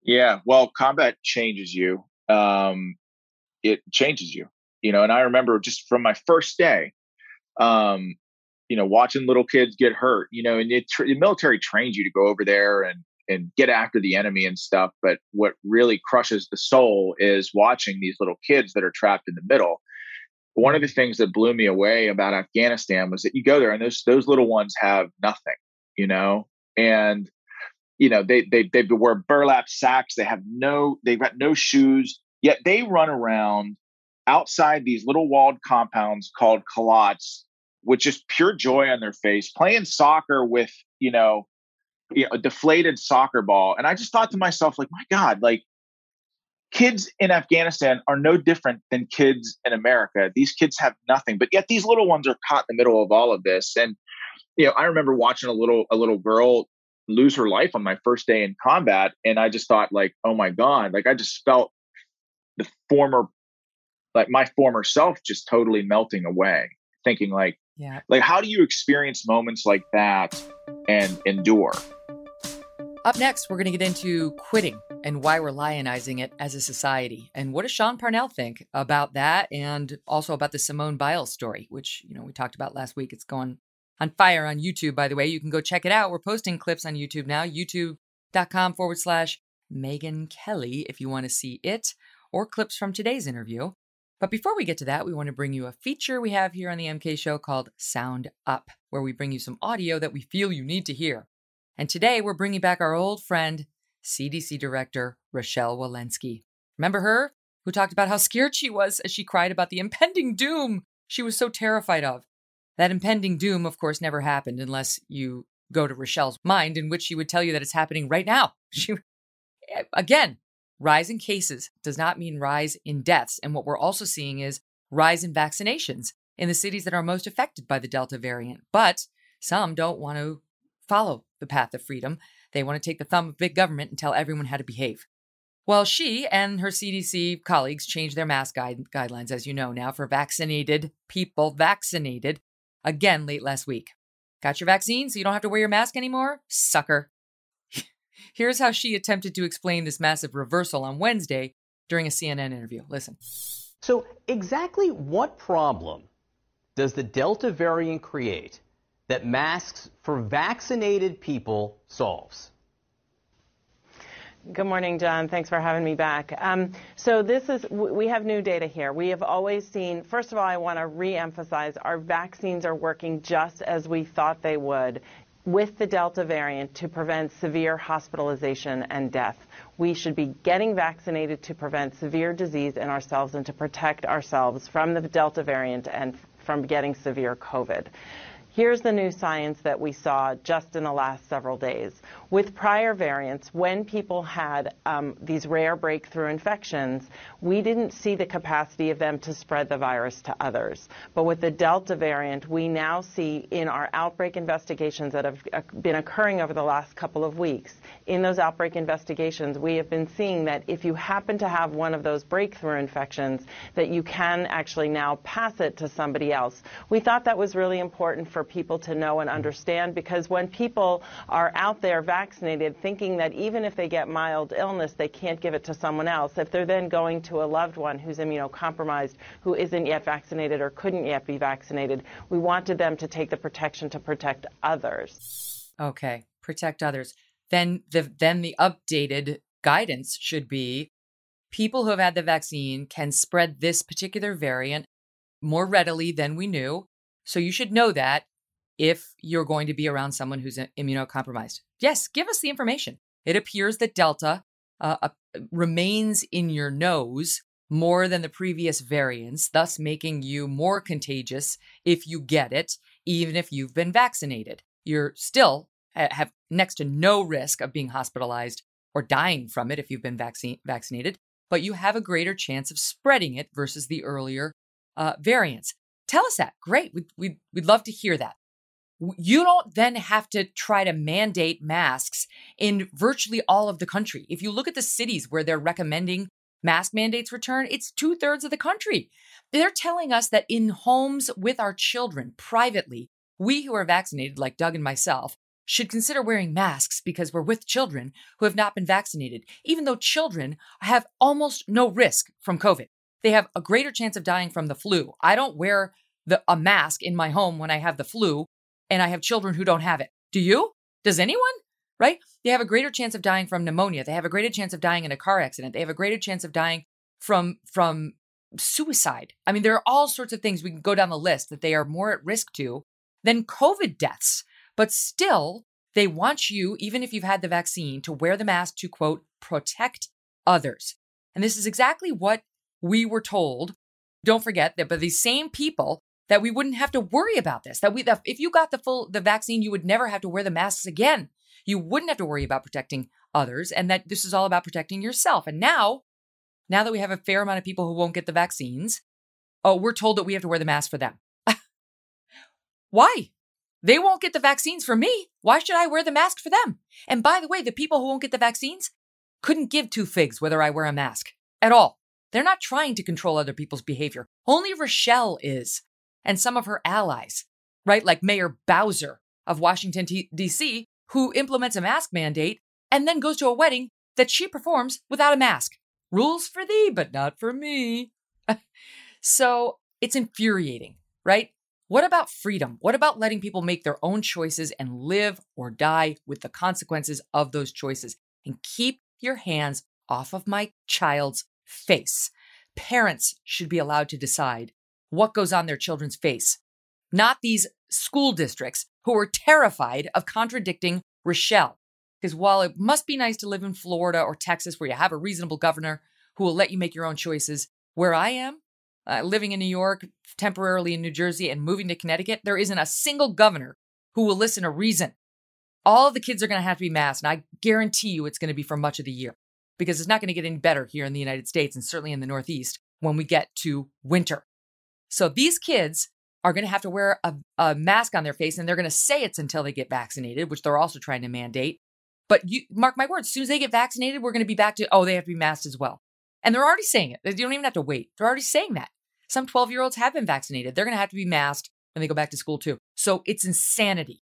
Yeah. Well, combat changes you. Um, it changes you, you know, and I remember just from my first day, um, you know, watching little kids get hurt, you know, and it, the military trains you to go over there and, and get after the enemy and stuff. But what really crushes the soul is watching these little kids that are trapped in the middle one of the things that blew me away about Afghanistan was that you go there and those those little ones have nothing, you know, and you know they they they wear burlap sacks. They have no they've got no shoes. Yet they run around outside these little walled compounds called kalats with just pure joy on their face, playing soccer with you know, you know a deflated soccer ball. And I just thought to myself, like, my God, like kids in Afghanistan are no different than kids in America. These kids have nothing, but yet these little ones are caught in the middle of all of this. And you know, I remember watching a little a little girl lose her life on my first day in combat, and I just thought, like, oh my god, like I just felt the former, like my former self, just totally melting away. Thinking like, yeah, like how do you experience moments like that and endure? Up next, we're going to get into quitting and why we're lionizing it as a society. And what does Sean Parnell think about that and also about the Simone Biles story, which, you know, we talked about last week. It's going on fire on YouTube, by the way. You can go check it out. We're posting clips on YouTube now, youtube.com forward slash Megyn Kelly if you want to see it or clips from today's interview. But before we get to that, we want to bring you a feature we have here on the MK show called Sound Up, where we bring you some audio that we feel you need to hear. And today we're bringing back our old friend, CDC Director Rochelle Walensky. Remember her? Who talked about how scared she was as she cried about the impending doom she was so terrified of. That impending doom, of course, never happened unless you go to Rochelle's mind, in which she would tell you that it's happening right now. She, again, rise in cases does not mean rise in deaths. And what we're also seeing is rise in vaccinations in the cities that are most affected by the Delta variant. But some don't want to follow the path of freedom. They want to take the thumb of big government and tell everyone how to behave. Well, she and her CDC colleagues changed their mask guide- guidelines, as you know now, for vaccinated people, vaccinated, again late last week. Got your vaccine so you don't have to wear your mask anymore? Sucker. Here's how she attempted to explain this massive reversal on Wednesday during a CNN interview. Listen. So, exactly what problem does the Delta variant create that masks for vaccinated people solves. Good morning, John. Thanks for having me back. Um, so this is, we have new data here. We have always seen, first of all, I want to re-emphasize our vaccines are working just as we thought they would with the Delta variant to prevent severe hospitalization and death. We should be getting vaccinated to prevent severe disease in ourselves and to protect ourselves from the Delta variant and from getting severe COVID. Here's the new science that we saw just in the last several days. With prior variants, when people had um, these rare breakthrough infections, we didn't see the capacity of them to spread the virus to others. But with the Delta variant, we now see in our outbreak investigations that have uh, been occurring over the last couple of weeks, in those outbreak investigations, we have been seeing that if you happen to have one of those breakthrough infections, that you can actually now pass it to somebody else. We thought that was really important for people to know and understand because when people are out there vaccinated thinking that even if they get mild illness, they can't give it to someone else, if they're then going to a loved one who's immunocompromised, who isn't yet vaccinated or couldn't yet be vaccinated, we wanted them to take the protection to protect others. Okay, protect others. Then the then the updated guidance should be people who have had the vaccine can spread this particular variant more readily than we knew. So you should know that if you're going to be around someone who's immunocompromised. Yes, give us the information. It appears that Delta uh, uh, remains in your nose more than the previous variants, thus making you more contagious if you get it, even if you've been vaccinated. You're still have next to no risk of being hospitalized or dying from it if you've been vaccine, vaccinated, but you have a greater chance of spreading it versus the earlier uh, variants. Tell us that. Great. We'd, we'd, we'd love to hear that you don't then have to try to mandate masks in virtually all of the country. If you look at the cities where they're recommending mask mandates return, it's two thirds of the country. They're telling us that in homes with our children, privately, we who are vaccinated, like Doug and myself, should consider wearing masks because we're with children who have not been vaccinated, even though children have almost no risk from COVID. They have a greater chance of dying from the flu. I don't wear the, a mask in my home when I have the flu and I have children who don't have it. Do you? Does anyone? Right? They have a greater chance of dying from pneumonia. They have a greater chance of dying in a car accident. They have a greater chance of dying from from suicide. I mean, there are all sorts of things we can go down the list that they are more at risk to than COVID deaths. But still, they want you, even if you've had the vaccine, to wear the mask to quote, protect others. And this is exactly what we were told. Don't forget that by these same people that we wouldn't have to worry about this. That we, that if you got the full the vaccine, you would never have to wear the masks again. You wouldn't have to worry about protecting others, and that this is all about protecting yourself. And now, now that we have a fair amount of people who won't get the vaccines, oh, we're told that we have to wear the mask for them. Why? They won't get the vaccines for me. Why should I wear the mask for them? And by the way, the people who won't get the vaccines couldn't give two figs whether I wear a mask at all. They're not trying to control other people's behavior. Only Rochelle is and some of her allies, right? Like Mayor Bowser of Washington, D.C., who implements a mask mandate and then goes to a wedding that she performs without a mask. Rules for thee, but not for me. so it's infuriating, right? What about freedom? What about letting people make their own choices and live or die with the consequences of those choices? And keep your hands off of my child's face. Parents should be allowed to decide what goes on their children's face, not these school districts who are terrified of contradicting Rochelle. Because while it must be nice to live in Florida or Texas where you have a reasonable governor who will let you make your own choices, where I am, uh, living in New York, temporarily in New Jersey, and moving to Connecticut, there isn't a single governor who will listen to reason. All the kids are going to have to be masked, and I guarantee you it's going to be for much of the year because it's not going to get any better here in the United States and certainly in the Northeast when we get to winter. So these kids are going to have to wear a, a mask on their face and they're going to say it's until they get vaccinated, which they're also trying to mandate. But you mark my words, as soon as they get vaccinated, we're going to be back to, oh, they have to be masked as well. And they're already saying it. You don't even have to wait. They're already saying that. Some 12 year olds have been vaccinated. They're going to have to be masked when they go back to school too. So it's insanity.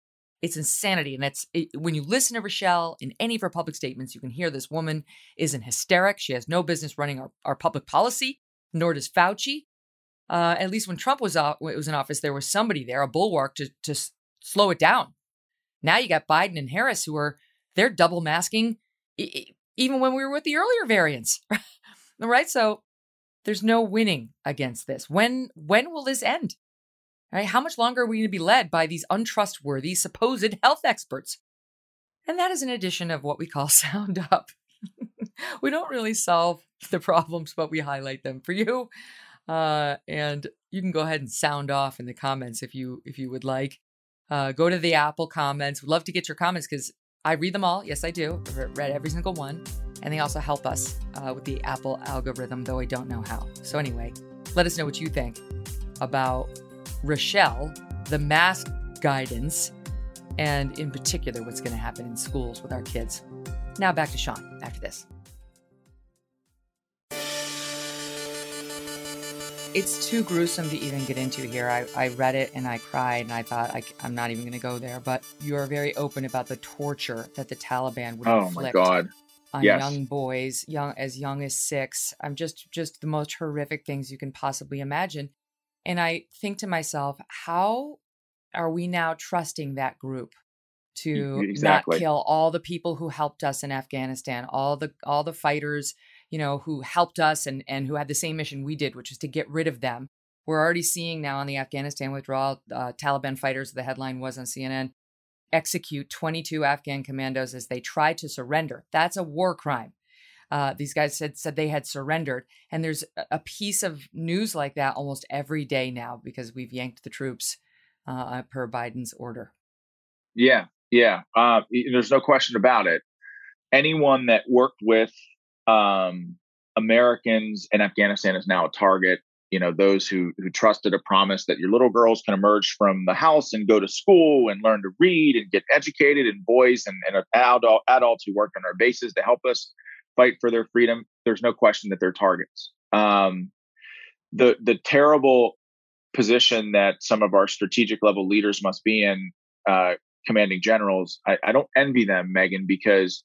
It's insanity. And it's it, when you listen to Rochelle in any of her public statements, you can hear this woman is in hysterics. She has no business running our, our public policy, nor does Fauci uh, at least when Trump was out, it was in office, there was somebody there, a bulwark to to slow it down. Now you got Biden and Harris who are they're double masking even when we were with the earlier variants. right? So there's no winning against this. When when will this end? Right? How much longer are we going to be led by these untrustworthy supposed health experts? And that is an addition of what we call sound up. we don't really solve the problems, but we highlight them for you. Uh, and you can go ahead and sound off in the comments if you if you would like. Uh, go to the Apple comments. We'd love to get your comments because I read them all. Yes, I do. I've read every single one. And they also help us uh, with the Apple algorithm, though I don't know how. So, anyway, let us know what you think about Rochelle, the mask guidance, and in particular, what's going to happen in schools with our kids. Now, back to Sean after this. It's too gruesome to even get into here. I, I read it and I cried and I thought I, am not even going to go there. But you are very open about the torture that the Taliban would oh inflict on yes. young boys, young as young as six. I'm just just the most horrific things you can possibly imagine. And I think to myself, how are we now trusting that group to exactly. not kill all the people who helped us in Afghanistan, all the all the fighters you know, who helped us and, and who had the same mission we did, which is to get rid of them. We're already seeing now on the Afghanistan withdrawal, uh, Taliban fighters, the headline was on CNN, execute 22 Afghan commandos as they try to surrender. That's a war crime. Uh, these guys said said they had surrendered, and there's a piece of news like that almost every day now because we've yanked the troops uh, per Biden's order. Yeah, yeah. Uh, there's no question about it. Anyone that worked with um, Americans in Afghanistan is now a target. You know, those who who trusted a promise that your little girls can emerge from the house and go to school and learn to read and get educated, and boys and, and adult, adults who work on our bases to help us fight for their freedom. There's no question that they're targets. Um, the the terrible position that some of our strategic level leaders must be in, uh, commanding generals. I, I don't envy them, Megyn, because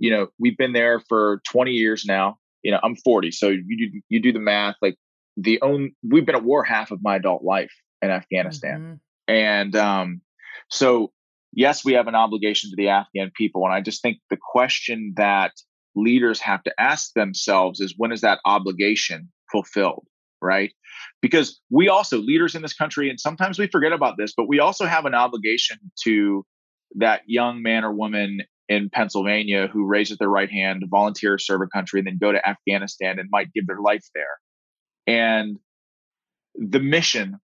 you know, we've been there for 20 years now. You know, I'm 40, so you do, you do the math. Like the own, we've been at war half of my adult life in Afghanistan, mm-hmm. and um, so yes, we have an obligation to the Afghan people, and I just think the question that leaders have to ask themselves is when is that obligation fulfilled, right? Because we also leaders in this country, and sometimes we forget about this, but we also have an obligation to that young man or woman in Pennsylvania who raises their right hand, volunteer, serve a country, and then go to Afghanistan and might give their life there. And the mission,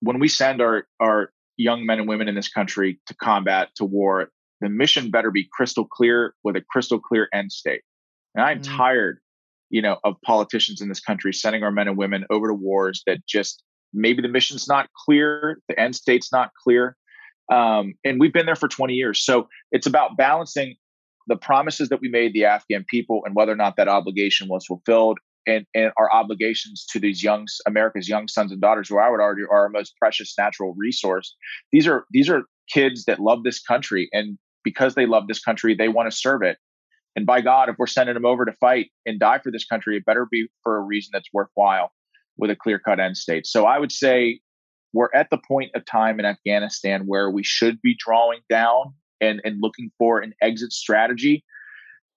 when we send our, our young men and women in this country to combat, to war, the mission better be crystal clear with a crystal clear end state. And I'm mm tired, you know, of politicians in this country sending our men and women over to wars that just maybe the mission's not clear, the end state's not clear, um, and we've been there for 20 years. So it's about balancing the promises that we made the Afghan people and whether or not that obligation was fulfilled and, and our obligations to these young America's young sons and daughters, who I would argue are our most precious natural resource. These are these are kids that love this country, and because they love this country, they want to serve it. And by God, if we're sending them over to fight and die for this country, it better be for a reason that's worthwhile with a clear cut end state. So I would say we're at the point of time in Afghanistan where we should be drawing down and, and looking for an exit strategy.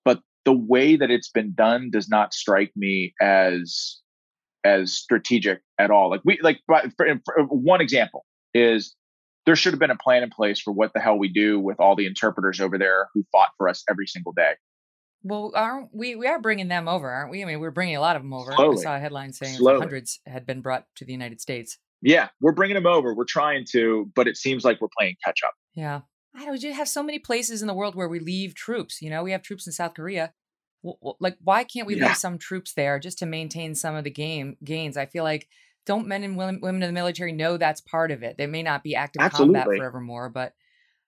But the way that it's been done does not strike me as as strategic at all. Like we like for, for one example is there should have been a plan in place for what the hell we do with all the interpreters over there who fought for us every single day. Well, aren't we? We are bringing them over, aren't we? I mean, we're bringing a lot of them over. Slowly. I saw a headline saying Slowly. hundreds had been brought to the United States. Yeah, we're bringing them over. We're trying to, but it seems like we're playing catch up. Yeah. I don't. We have so many places in the world where we leave troops. You know, we have troops in South Korea. like, why can't we yeah. leave some troops there just to maintain some of the game gains? I feel like don't men and women, women in the military know that's part of it. They may not be active Absolutely. combat forevermore, but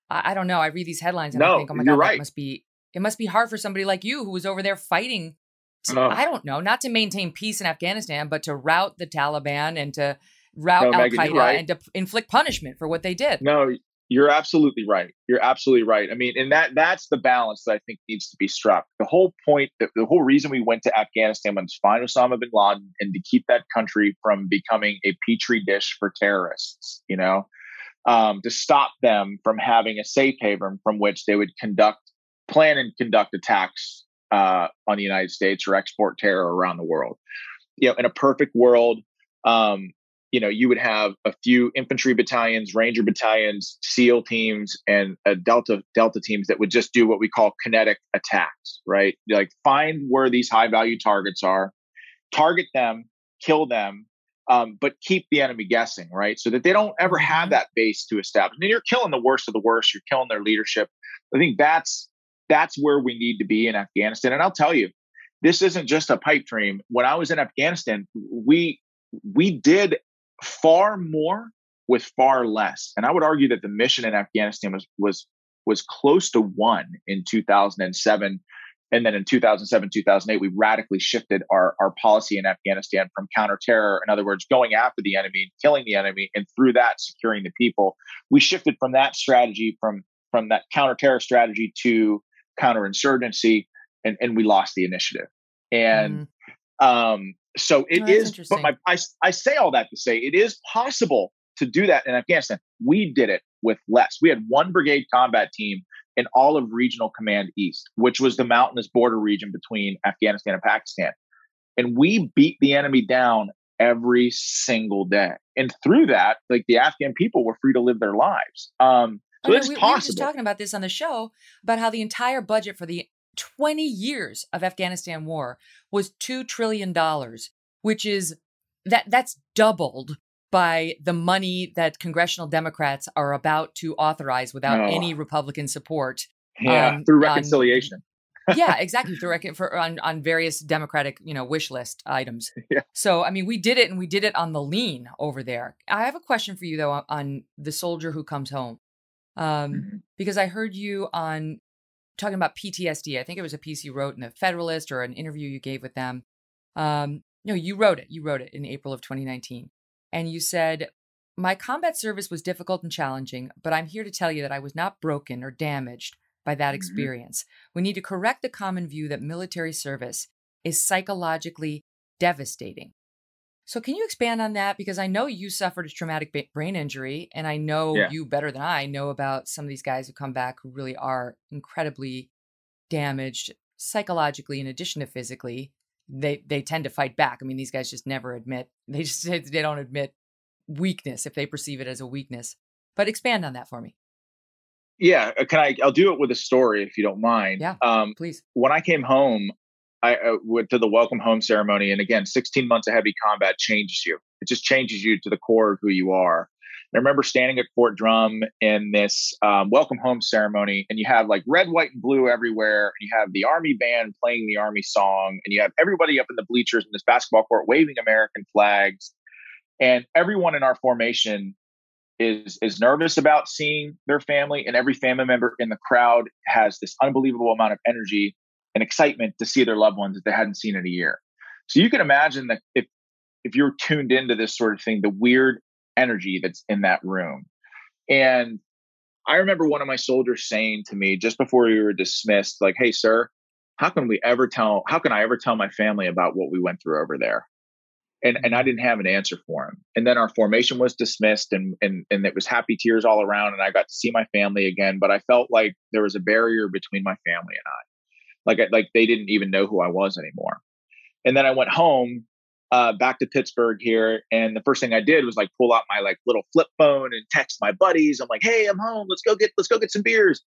I, I, don't know. I read these headlines and no, I think, oh my god, right. that must be. It must be hard for somebody like you who was over there fighting. To, oh. I don't know, not to maintain peace in Afghanistan, but to rout the Taliban and to route no, Al Qaeda right. and to inflict punishment for what they did. No, you're absolutely right. You're absolutely right. I mean, and that that's the balance that I think needs to be struck. The whole point, the, the whole reason we went to Afghanistan was to find Osama bin Laden and to keep that country from becoming a petri dish for terrorists. You know, um, to stop them from having a safe haven from which they would conduct, plan and conduct attacks uh, on the United States or export terror around the world. You know, in a perfect world, um, you know, you would have a few infantry battalions, ranger battalions, SEAL teams, and a Delta Delta teams that would just do what we call kinetic attacks, right? Like find where these high value targets are, target them, kill them, um, but keep the enemy guessing, right? So that they don't ever have mm-hmm. that base to establish. And you're killing the worst of the worst. You're killing their leadership. I think that's that's where we need to be in Afghanistan. And I'll tell you, this isn't just a pipe dream. When I was in Afghanistan, we we did far more with far less. And I would argue that the mission in Afghanistan was was was close to won in 2007 and then in 2007, 2008, we radically shifted our, our policy in Afghanistan from counterterror, in other words, going after the enemy killing the enemy, and through that, securing the people. We shifted from that strategy, from, from that counterterror strategy to counterinsurgency, and, and we lost the initiative. And mm. um, so it oh, is, but my, I, I say all that to say it is possible to do that in Afghanistan. We did it with less. We had one brigade combat team in all of Regional Command East, which was the mountainous border region between Afghanistan and Pakistan. And we beat the enemy down every single day. And through that, like the Afghan people were free to live their lives. Um, so oh, it's no, we, possible. We were just talking about this on the show about how the entire budget for the 20 years of Afghanistan war was $2 trillion, which is that that's doubled by the money that congressional Democrats are about to authorize without no. any Republican support. Yeah, um, through reconciliation. On, yeah, exactly. Through rec- for, on on various Democratic you know wish list items. Yeah. So I mean, we did it, and we did it on the lean over there. I have a question for you though on, on the soldier who comes home, um, mm-hmm. because I heard you on talking about PTSD. I think it was a piece you wrote in the Federalist or an interview you gave with them. Um, no, you wrote it. You wrote it in April of 2019 and you said, My combat service was difficult and challenging, but I'm here to tell you that I was not broken or damaged by that mm-hmm. experience. We need to correct the common view that military service is psychologically devastating. So, can you expand on that? Because I know you suffered a traumatic brain injury, and I know yeah. you better than I know about some of these guys who come back who really are incredibly damaged psychologically, in addition to physically they they tend to fight back. I mean, these guys just never admit they just they don't admit weakness if they perceive it as a weakness. But expand on that for me. Yeah, uh, can I? I'll do it with a story if you don't mind. Yeah, um, please. When I came home, I uh, went to the welcome home ceremony, and again, 16 months of heavy combat changes you. It just changes you to the core of who you are. I remember standing at Fort Drum in this um, welcome home ceremony, and you have like red, white, and blue everywhere. And you have the Army band playing the Army song, and you have everybody up in the bleachers in this basketball court waving American flags. And everyone in our formation is is nervous about seeing their family, and every family member in the crowd has this unbelievable amount of energy and excitement to see their loved ones that they hadn't seen in a year. So you can imagine that if if you're tuned into this sort of thing, the weird energy that's in that room. And I remember one of my soldiers saying to me just before we were dismissed, like, hey, sir, how can we ever tell, how can I ever tell my family about what we went through over there? And, and I didn't have an answer for him. And then our formation was dismissed and, and, and it was happy tears all around. And I got to see my family again, but I felt like there was a barrier between my family and I. Like, like they didn't even know who I was anymore. And then I went home uh, back to Pittsburgh here. And the first thing I did was like pull out my like little flip phone and text my buddies. I'm like, hey, I'm home. Let's go get let's go get some beers.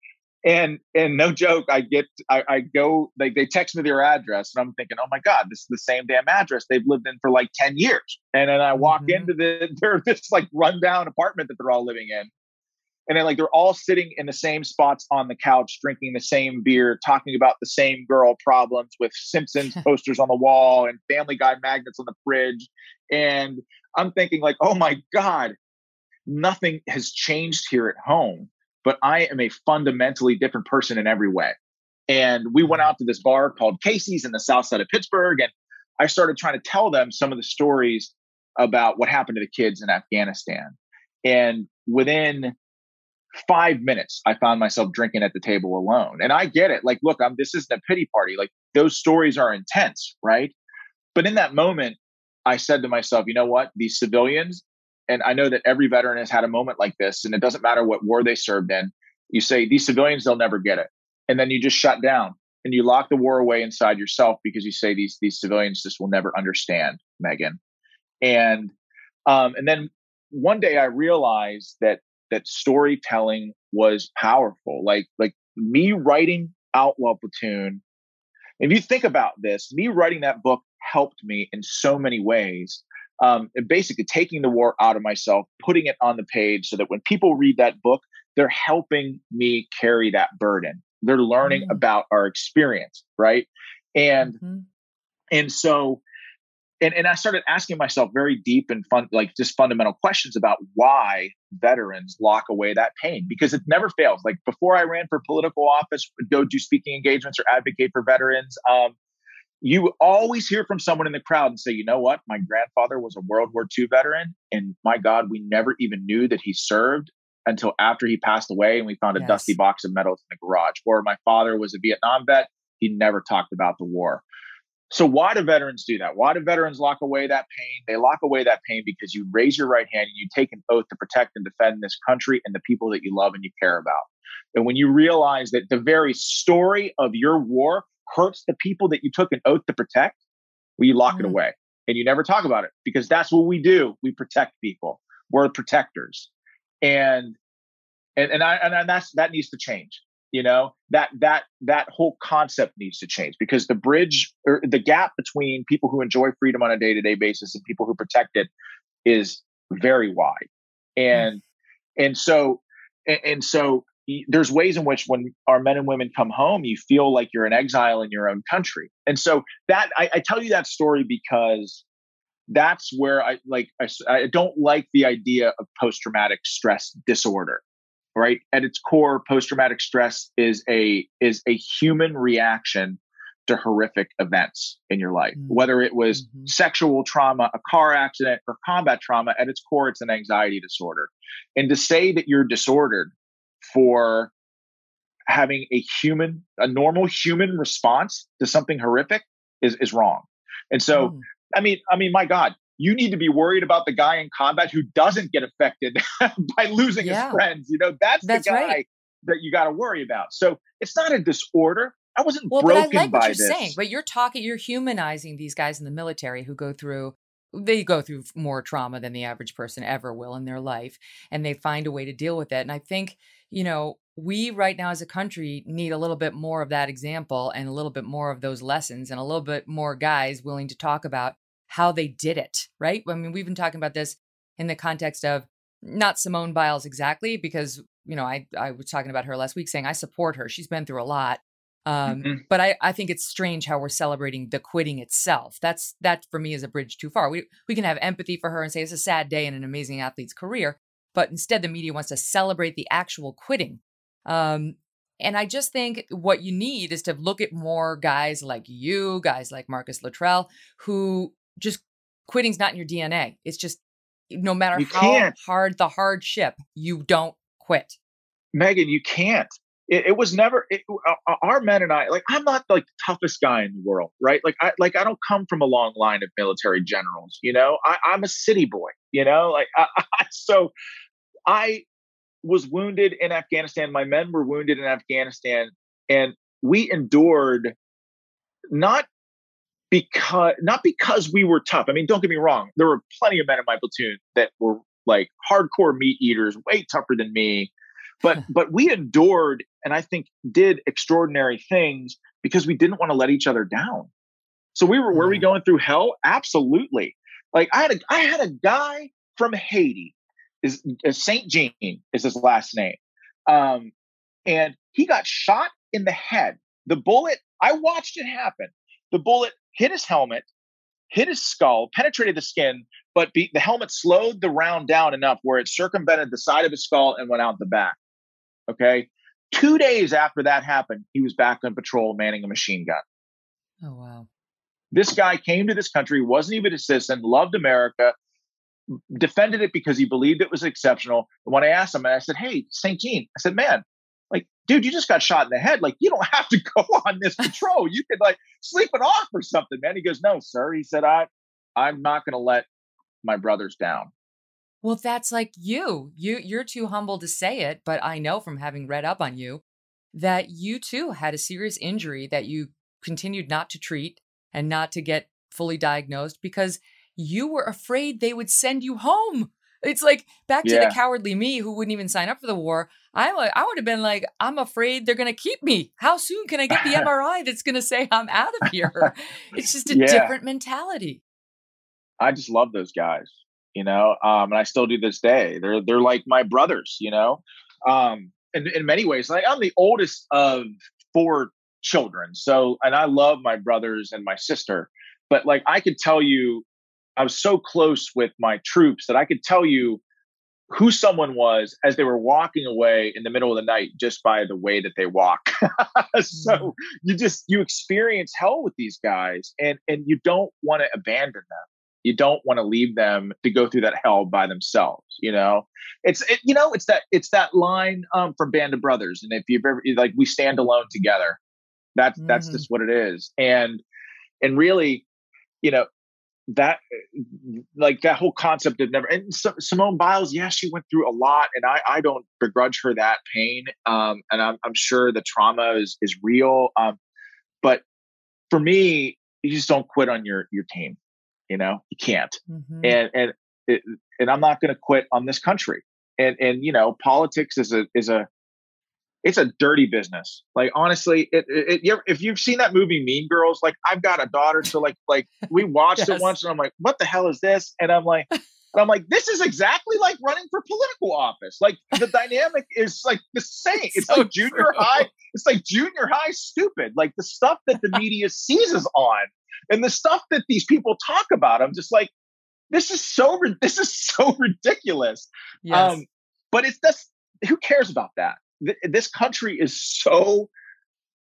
And and no joke, I get I, I go they they text me their address and I'm thinking, oh my God, this is the same damn address they've lived in for like 10 years. And then I walk mm-hmm. into the their this like rundown apartment that they're all living in and then like they're all sitting in the same spots on the couch drinking the same beer talking about the same girl problems with simpsons posters on the wall and family guy magnets on the fridge. And i'm thinking like oh my god nothing has changed here at home but i am a fundamentally different person in every way. And we went mm-hmm. out to this bar called casey's in the south side of pittsburgh and i started trying to tell them some of the stories about what happened to the kids in afghanistan. And within five minutes, I found myself drinking at the table alone. And I get it. Like, look, I'm this isn't a pity party. Like those stories are intense, right? But in that moment, I said to myself, you know what? These civilians, and I know that every veteran has had a moment like this, and it doesn't matter what war they served in. You say these civilians, they'll never get it, and then you just shut down and you lock the war away inside yourself because you say these these civilians just will never understand Megyn, and um, and then one day I realized that that storytelling was powerful. Like like me writing Outlaw Platoon. If you think about this, me writing that book helped me in so many ways. Um, and basically taking the war out of myself, putting it on the page so that when people read that book, they're helping me carry that burden. They're learning mm-hmm. about our experience, right? And mm-hmm. and so and, and I started asking myself very deep and fun, like just fundamental questions about why veterans lock away that pain because it never fails. Like before I ran for political office, go do speaking engagements or advocate for veterans. Um, you always hear from someone in the crowd and say, you know what? My grandfather was a World War II veteran. And my God, we never even knew that he served until after he passed away and we found a yes. dusty box of medals in the garage. Or my father was a Vietnam vet. He never talked about the war. So why do veterans do that? Why do veterans lock away that pain? They lock away that pain because you raise your right hand and you take an oath to protect and defend this country and the people that you love and you care about. And when you realize that the very story of your war hurts the people that you took an oath to protect, well, you lock mm-hmm. it away and you never talk about it because that's what we do. We protect people. We're protectors. And and and I and that's that needs to change you know that that that whole concept needs to change because the bridge or the gap between people who enjoy freedom on a day-to-day basis and people who protect it is very wide. And mm. and so and, and so there's ways in which when our men and women come home you feel like you're an exile in your own country. And so that i, I tell you that story because that's where i like I, I don't like the idea of post-traumatic stress disorder right at its core post-traumatic stress is a is a human reaction to horrific events in your life mm-hmm. whether it was mm-hmm. sexual trauma a car accident or combat trauma at its core it's an anxiety disorder and to say that you're disordered for having a human a normal human response to something horrific is is wrong and so mm. i mean i mean my god you need to be worried about the guy in combat who doesn't get affected by losing yeah. his friends. You know, that's, that's the guy right. that you got to worry about. So it's not a disorder. I wasn't well, broken but I like what you're this. saying. But you're talking, you're humanizing these guys in the military who go through they go through more trauma than the average person ever will in their life and they find a way to deal with it and i think you know we right now as a country need a little bit more of that example and a little bit more of those lessons and a little bit more guys willing to talk about how they did it, right? I mean, we've been talking about this in the context of not Simone Biles exactly, because, you know, I, I was talking about her last week saying I support her. She's been through a lot. Um, mm-hmm. But I, I think it's strange how we're celebrating the quitting itself. That's that for me is a bridge too far. We we can have empathy for her and say it's a sad day in an amazing athlete's career, but instead the media wants to celebrate the actual quitting. Um, and I just think what you need is to look at more guys like you, guys like Marcus Luttrell, who just quitting's not in your DNA. It's just no matter you how can't. hard the hardship, you don't quit. Megyn, you can't. It, it was never it, uh, our men and I. Like, I'm not like the toughest guy in the world, right? Like, I like I don't come from a long line of military generals. You know, I, am a city boy. You know, like I, I, so. I was wounded in Afghanistan. My men were wounded in Afghanistan, and we endured not because not because we were tough. I mean, don't get me wrong. There were plenty of men in my platoon that were like hardcore meat eaters, way tougher than me. But but we endured and I think did extraordinary things because we didn't want to let each other down. So we were were we going through hell? Absolutely. Like I had a I had a guy from Haiti, is, is Saint Jean is his last name. Um, and he got shot in the head. The bullet, I watched it happen. The bullet hit his helmet, hit his skull, penetrated the skin, but be, the helmet slowed the round down enough where it circumvented the side of his skull and went out the back. Okay. Two days after that happened, he was back on patrol manning a machine gun. Oh, wow. This guy came to this country, wasn't even a citizen, loved America, defended it because he believed it was exceptional. And when I asked him, and I said, Hey, St. Jean, I said, Man, dude, you just got shot in the head. Like, you don't have to go on this patrol. You could like sleep it off or something, man. He goes, no, sir. He said, I, I'm not going to let my brothers down. Well, that's like you. You you're too humble to say it, but I know from having read up on you that you too had a serious injury that you continued not to treat and not to get fully diagnosed because you were afraid they would send you home. It's like back to Yeah. the cowardly me who wouldn't even sign up for the war. I would I would have been like, I'm afraid they're gonna keep me. How soon can I get the MRI that's gonna say I'm out of here? It's just a Yeah. different mentality. I just love those guys, you know, um, and I still do this day. They're they're like my brothers, you know. Um, in, in many ways, like I'm the oldest of four children, so and I love my brothers and my sister, but like I could tell you, I was so close with my troops that I could tell you who someone was as they were walking away in the middle of the night just by the way that they walk. so you just you experience hell with these guys and and you don't want to abandon them. You don't want to leave them to go through that hell by themselves you know? It's it, you know it's that it's that line um from band of brothers and if you've ever like we stand alone together. That's that's Mhm. just what it is. And and really you know that like that whole concept of never and simone biles yeah she went through a lot and i i don't begrudge her that pain um and i'm, I'm sure the trauma is is real um but for me you just don't quit on your your team you know? You can't. Mhm. and and it, and i'm not going to quit on this country. And and you know politics is a is a it's a dirty business. Like honestly, it, it, it if you've seen that movie Mean Girls, like I've got a daughter, so like like we watched Yes. it once, and I'm like, what the hell is this? And I'm like, and I'm like, this is exactly like running for political office. Like the dynamic is like the same. It's So like junior true. high. It's like junior high stupid. Like the stuff that the media seizes on, and the stuff that these people talk about. I'm just like, this is so this is so ridiculous. yes. Um, but it's just who cares about that? Th- This country is so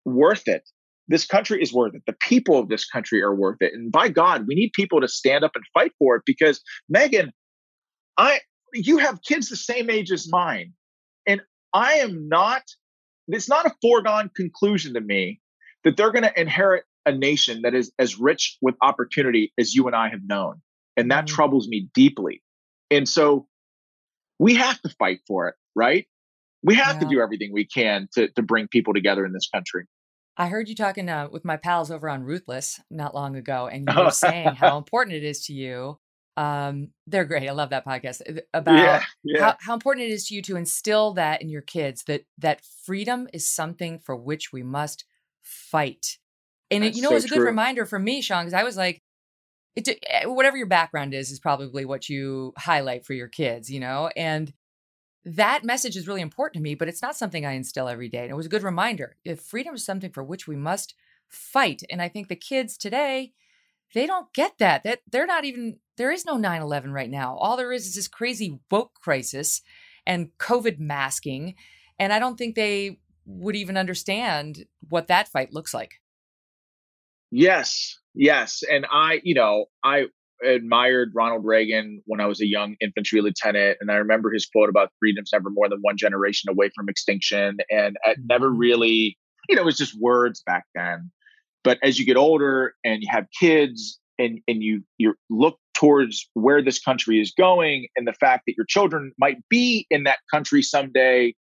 worth it. This country is worth it. The people of this country are worth it. And by God, we need people to stand up and fight for it because Megyn, I you have kids the same age as mine. And I am not it's not a foregone conclusion to me that they're going to inherit a nation that is as rich with opportunity as you and I have known. And that Mhm. troubles me deeply. And so we have to fight for it, right? We have to do everything we can to, to bring people together in this country. I heard you talking uh, with my pals over on Ruthless not long ago, and you were saying how important it is to you. Um, they're great. I love that podcast uh, about yeah, yeah. how, how important it is to you to instill that in your kids that that freedom is something for which we must fight. And it, you know, so it was a good true. reminder for me, Sean, because I was like, it, eh, whatever your background is, is probably what you highlight for your kids, you know, and that message is really important to me, but it's not something I instill every day. And it was a good reminder. If freedom is something for which we must fight, and I think the kids today, they don't get that. That they're not even there is no 9/11 right now. All there is is this crazy woke crisis and COVID masking, and I don't think they would even understand what that fight looks like. Yes, yes. And I, you know, I admired Ronald Reagan when I was a young infantry lieutenant. And I remember his quote about freedom's never more than one generation away from extinction. And it never Mhm. really, you know, it was just words back then. But as you get older and you have kids and, and you you look towards where this country is going and the fact that your children might be in that country someday,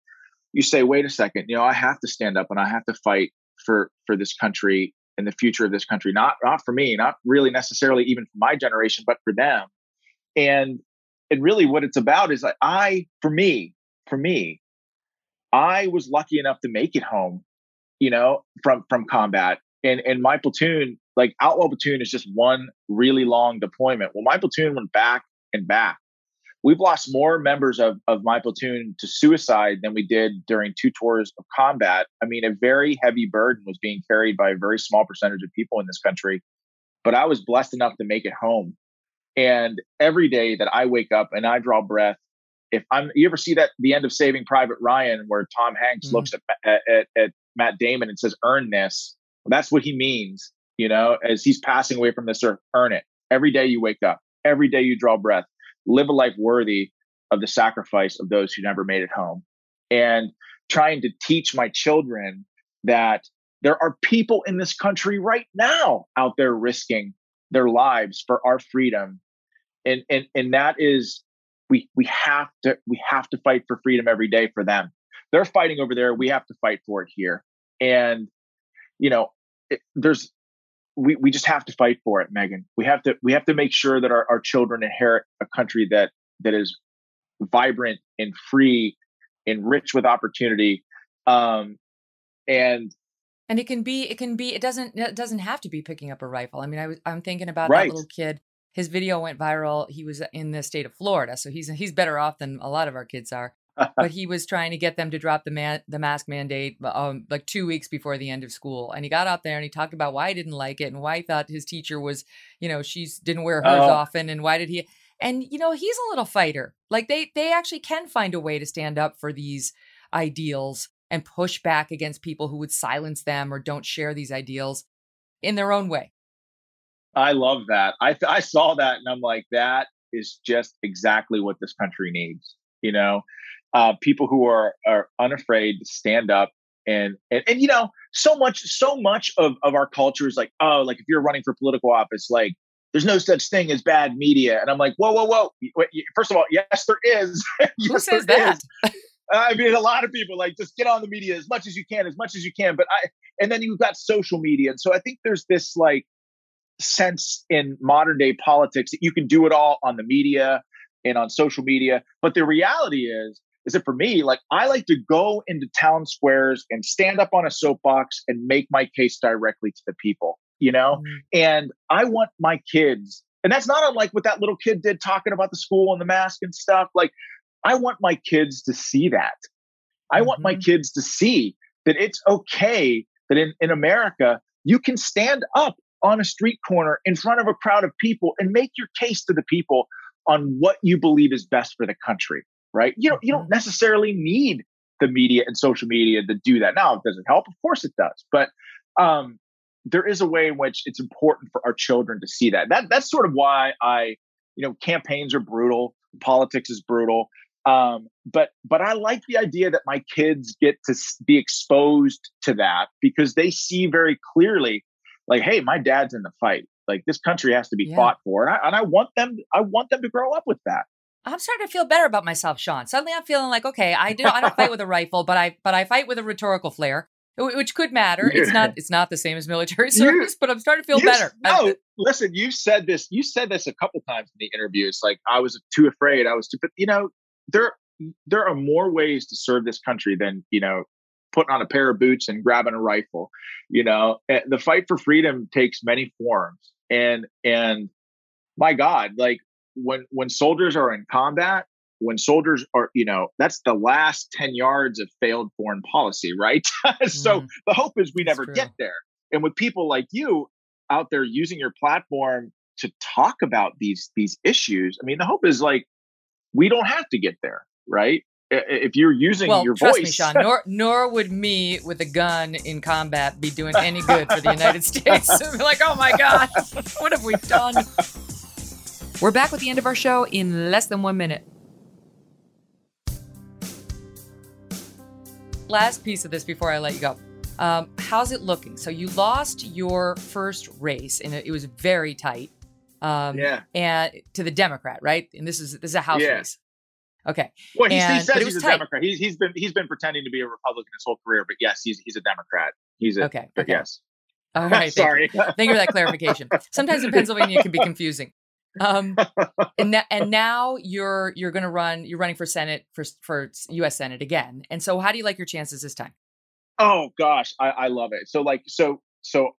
you say, wait a second, you know, I have to stand up and I have to fight for for this country and the future of this country. Not not for me, not really necessarily even for my generation, but for them. And and really what it's about is like I, for me, for me, I was lucky enough to make it home, you know, from from combat. And and my platoon, like outlaw platoon is just one really long deployment. Well, my platoon went back and back. We've lost more members of, of my platoon to suicide than we did during two tours of combat. I mean, a very heavy burden was being carried by a very small percentage of people in this country. But I was blessed enough to make it home. And every day that I wake up and I draw breath, if I'm, you ever see that the end of Saving Private Ryan, where Tom Hanks Mhm. looks at, at, at, at Matt Damon and says, "Earn this." Well, that's what he means, you know, as he's passing away from this earth. Earn it. Every day you wake up. Every day you draw breath. Live a life worthy of the sacrifice of those who never made it home. And trying to teach my children that there are people in this country right now out there risking their lives for our freedom and and and that is we we have to we have to fight for freedom every day for them. They're fighting over there. We have to fight for it here. And you know, it, there's we we just have to fight for it, Megyn. We have to we have to make sure that our, our children inherit a country that that is vibrant and free and rich with opportunity. Um, and and it can be it can be it doesn't it doesn't have to be picking up a rifle. I mean, I was I'm thinking about Right. that little kid. His video went viral. He was in the state of Florida, so he's he's better off than a lot of our kids are. But he was trying to get them to drop the man the mask mandate um, like two weeks before the end of school, and he got out there and he talked about why he didn't like it and why he thought his teacher was you know she's didn't wear hers Oh. often and why did he and you know he's a little fighter. Like they they actually can find a way to stand up for these ideals and push back against people who would silence them or don't share these ideals in their own way. I love that. I th- I saw that and I'm like, that is just exactly what this country needs. You know, uh, people who are are unafraid to stand up and and and you know, so much so much of of our culture is like, oh, like if you're running for political office, like there's no such thing as bad media. And I'm like, whoa, whoa, whoa. Wait, First of all, yes, there is. Who Yes, says there that? is. I mean, a lot of people like just get on the media as much as you can, as much as you can. But I, and then you've got social media, and so I think there's this like sense in modern day politics that you can do it all on the media and on social media. But the reality is, is that for me, like I like to go into town squares and stand up on a soapbox and make my case directly to the people. You know, Mm. and I want my kids, and that's not unlike what that little kid did talking about the school and the mask and stuff. Like, I want my kids to see that. I want my Mhm. kids to see that it's okay that in, in America, you can stand up on a street corner in front of a crowd of people and make your case to the people on what you believe is best for the country, right? You don't, you don't necessarily need the media and social media to do that. Now, does it help? Of course it does. But um, there is a way in which it's important for our children to see that. That that's sort of why I, you know, campaigns are brutal, politics is brutal. Um, but but I like the idea that my kids get to be exposed to that because they see very clearly, like, hey, my dad's in the fight. Like this country has to be Yeah. fought for, and I, and I want them. I want them to grow up with that. I'm starting to feel better about myself, Sean. Suddenly, I'm feeling like, okay, I do. I don't fight with a rifle, but I but I fight with a rhetorical flair, which could matter. It's not. It's not the same as military service, but I'm starting to feel You better. I- No, listen, you said this. You said this a couple times in the interviews. Like I was too afraid. I was too. But you know, there there are more ways to serve this country than you know putting on a pair of boots and grabbing a rifle. You know, Eh, the fight for freedom takes many forms, and and my God, like when when soldiers are in combat. When soldiers are, you know, that's the last 10 yards of failed foreign policy, right? so Mhm. the hope is we That's never true. get there. And with people like you out there using your platform to talk about these these issues, I mean, the hope is like we don't have to get there, right? If you're using well, your trust voice, me, Sean. Nor nor would me with a gun in combat be doing any good for the United States. Like, oh my God, what have we done? We're back with the end of our show in less than one minute. Last piece of this before I let you go. Um, how's it looking? So you lost your first race, and it, was very tight. Um, yeah. and to the Democrat, right? And this is this is a House Yeah. race. Okay. Well, he, he And- but says he's a tight. Democrat. He's he's been he's been pretending to be a Republican his whole career, but yes, he's he's a Democrat. He's a Okay. but okay. yes. All right. thank you. Sorry. Thank you for that clarification. Sometimes in Pennsylvania it can be confusing. Um, and, na- and now you're you're going to run. You're running for Senate for for U.S. Senate again. And so, how do you like your chances this time? Oh gosh, I, I love it. So like so so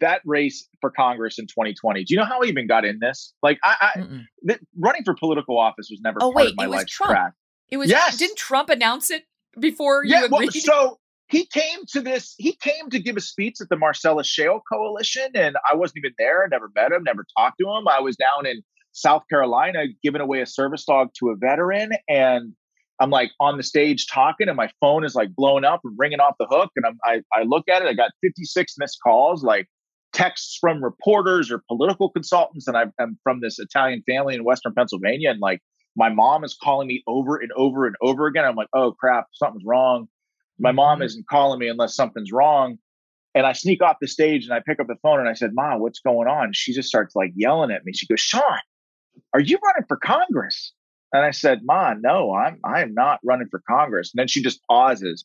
that race for Congress in 2020. Do you know how I even got in this? Like I, I th- running for political office was never Oh, part wait, of my it was Trump. track. It was. Yes. Didn't Trump announce it before Yeah, you well, so he came to this. He came to give a speech at the Marcellus Shale Coalition, and I wasn't even there. Never met him. Never talked to him. I was down in South Carolina giving away a service dog to a veteran, and I'm like on the stage talking, and my phone is like blowing up and ringing off the hook, and I'm, I I look at it. I got 56 missed calls, like texts from reporters or political consultants, and I'm, I'm from this Italian family in Western Pennsylvania, and like my mom is calling me over and over and over again. I'm like, oh crap, something's wrong. My mom Mhm. isn't calling me unless something's wrong. And I sneak off the stage and I pick up the phone and I said, Mom, what's going on? She just starts like yelling at me. She goes, Sean, are you running for Congress? And I said, Ma, no, I'm I'm not running for Congress. And then she just pauses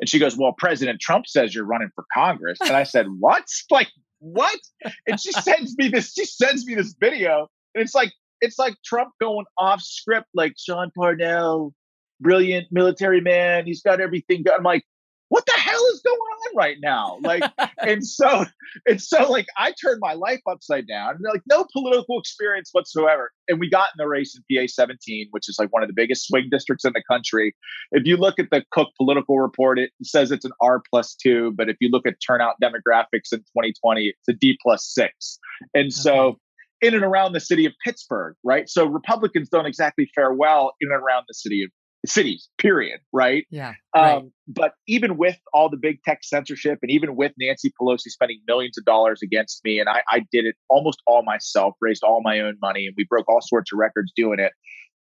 and she goes, Well, President Trump says you're running for Congress. And I said, What? Like, what? And she sends me this, she sends me this video. And it's like, it's like Trump going off script, like Sean Parnell, brilliant military man. He's got everything done. I'm like, what the hell is going on right now? Like, and so, and so, like, I turned my life upside down. And Like, no political experience whatsoever. And we got in the race in PA 17, which is like one of the biggest swing districts in the country. If you look at the Cook political report, it says it's an R plus two. But if you look at turnout demographics in 2020, it's a D plus six. And so, in and around the city of Pittsburgh, right? So Republicans don't exactly fare well in and around the city of cities, period, right? Yeah. Um, right. But even with all the big tech censorship and even with Nancy Pelosi spending millions of dollars against me, and I, I did it almost all myself, raised all my own money, and we broke all sorts of records doing it.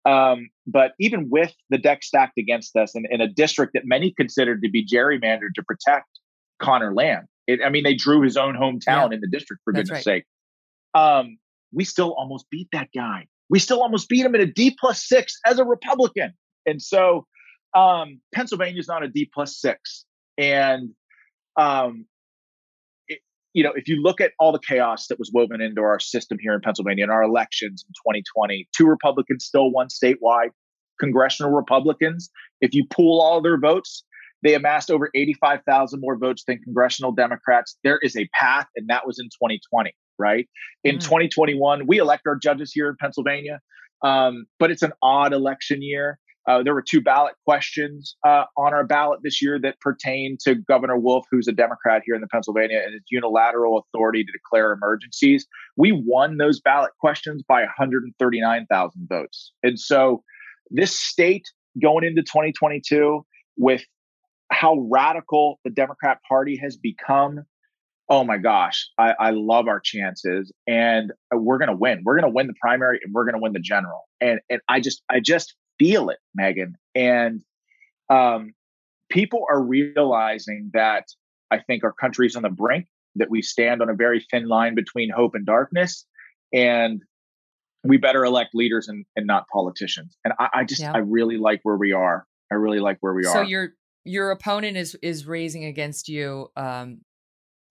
Um, but even with the deck stacked against us in, in, a district that many considered to be gerrymandered to protect Conor Lamb, it, I mean, they drew his own hometown yeah. in the district, for That's goodness right. sake. Um, we still almost beat that guy. We still almost beat him at a D plus six as a Republican. And so um, Pennsylvania is not a D plus six. And, um, it, you know, if you look at all the chaos that was woven into our system here in Pennsylvania in our elections in 2020, two Republicans still won statewide, congressional Republicans. If you pool all their votes, they amassed over 85,000 more votes than congressional Democrats. There is a path, and that was in 2020, right? In mm. 2021, we elect our judges here in Pennsylvania, um, but it's an odd election year. Uh, there were two ballot questions uh, on our ballot this year that pertain to Governor Wolf, who's a Democrat here in the Pennsylvania, and his unilateral authority to declare emergencies. We won those ballot questions by 139,000 votes. And so this state going into 2022 with how radical the Democrat Party has become. Oh my gosh, I, I love our chances, and we're gonna win. We're gonna win the primary, and we're gonna win the general. And and I just I just feel it, Megyn. And um, people are realizing that I think our country's on the brink, that we stand on a very thin line between hope and darkness. And we better elect leaders and, and not politicians. And I, I just, yeah. I really like where we are. I really like where we so are. So your your opponent is is raising against you um,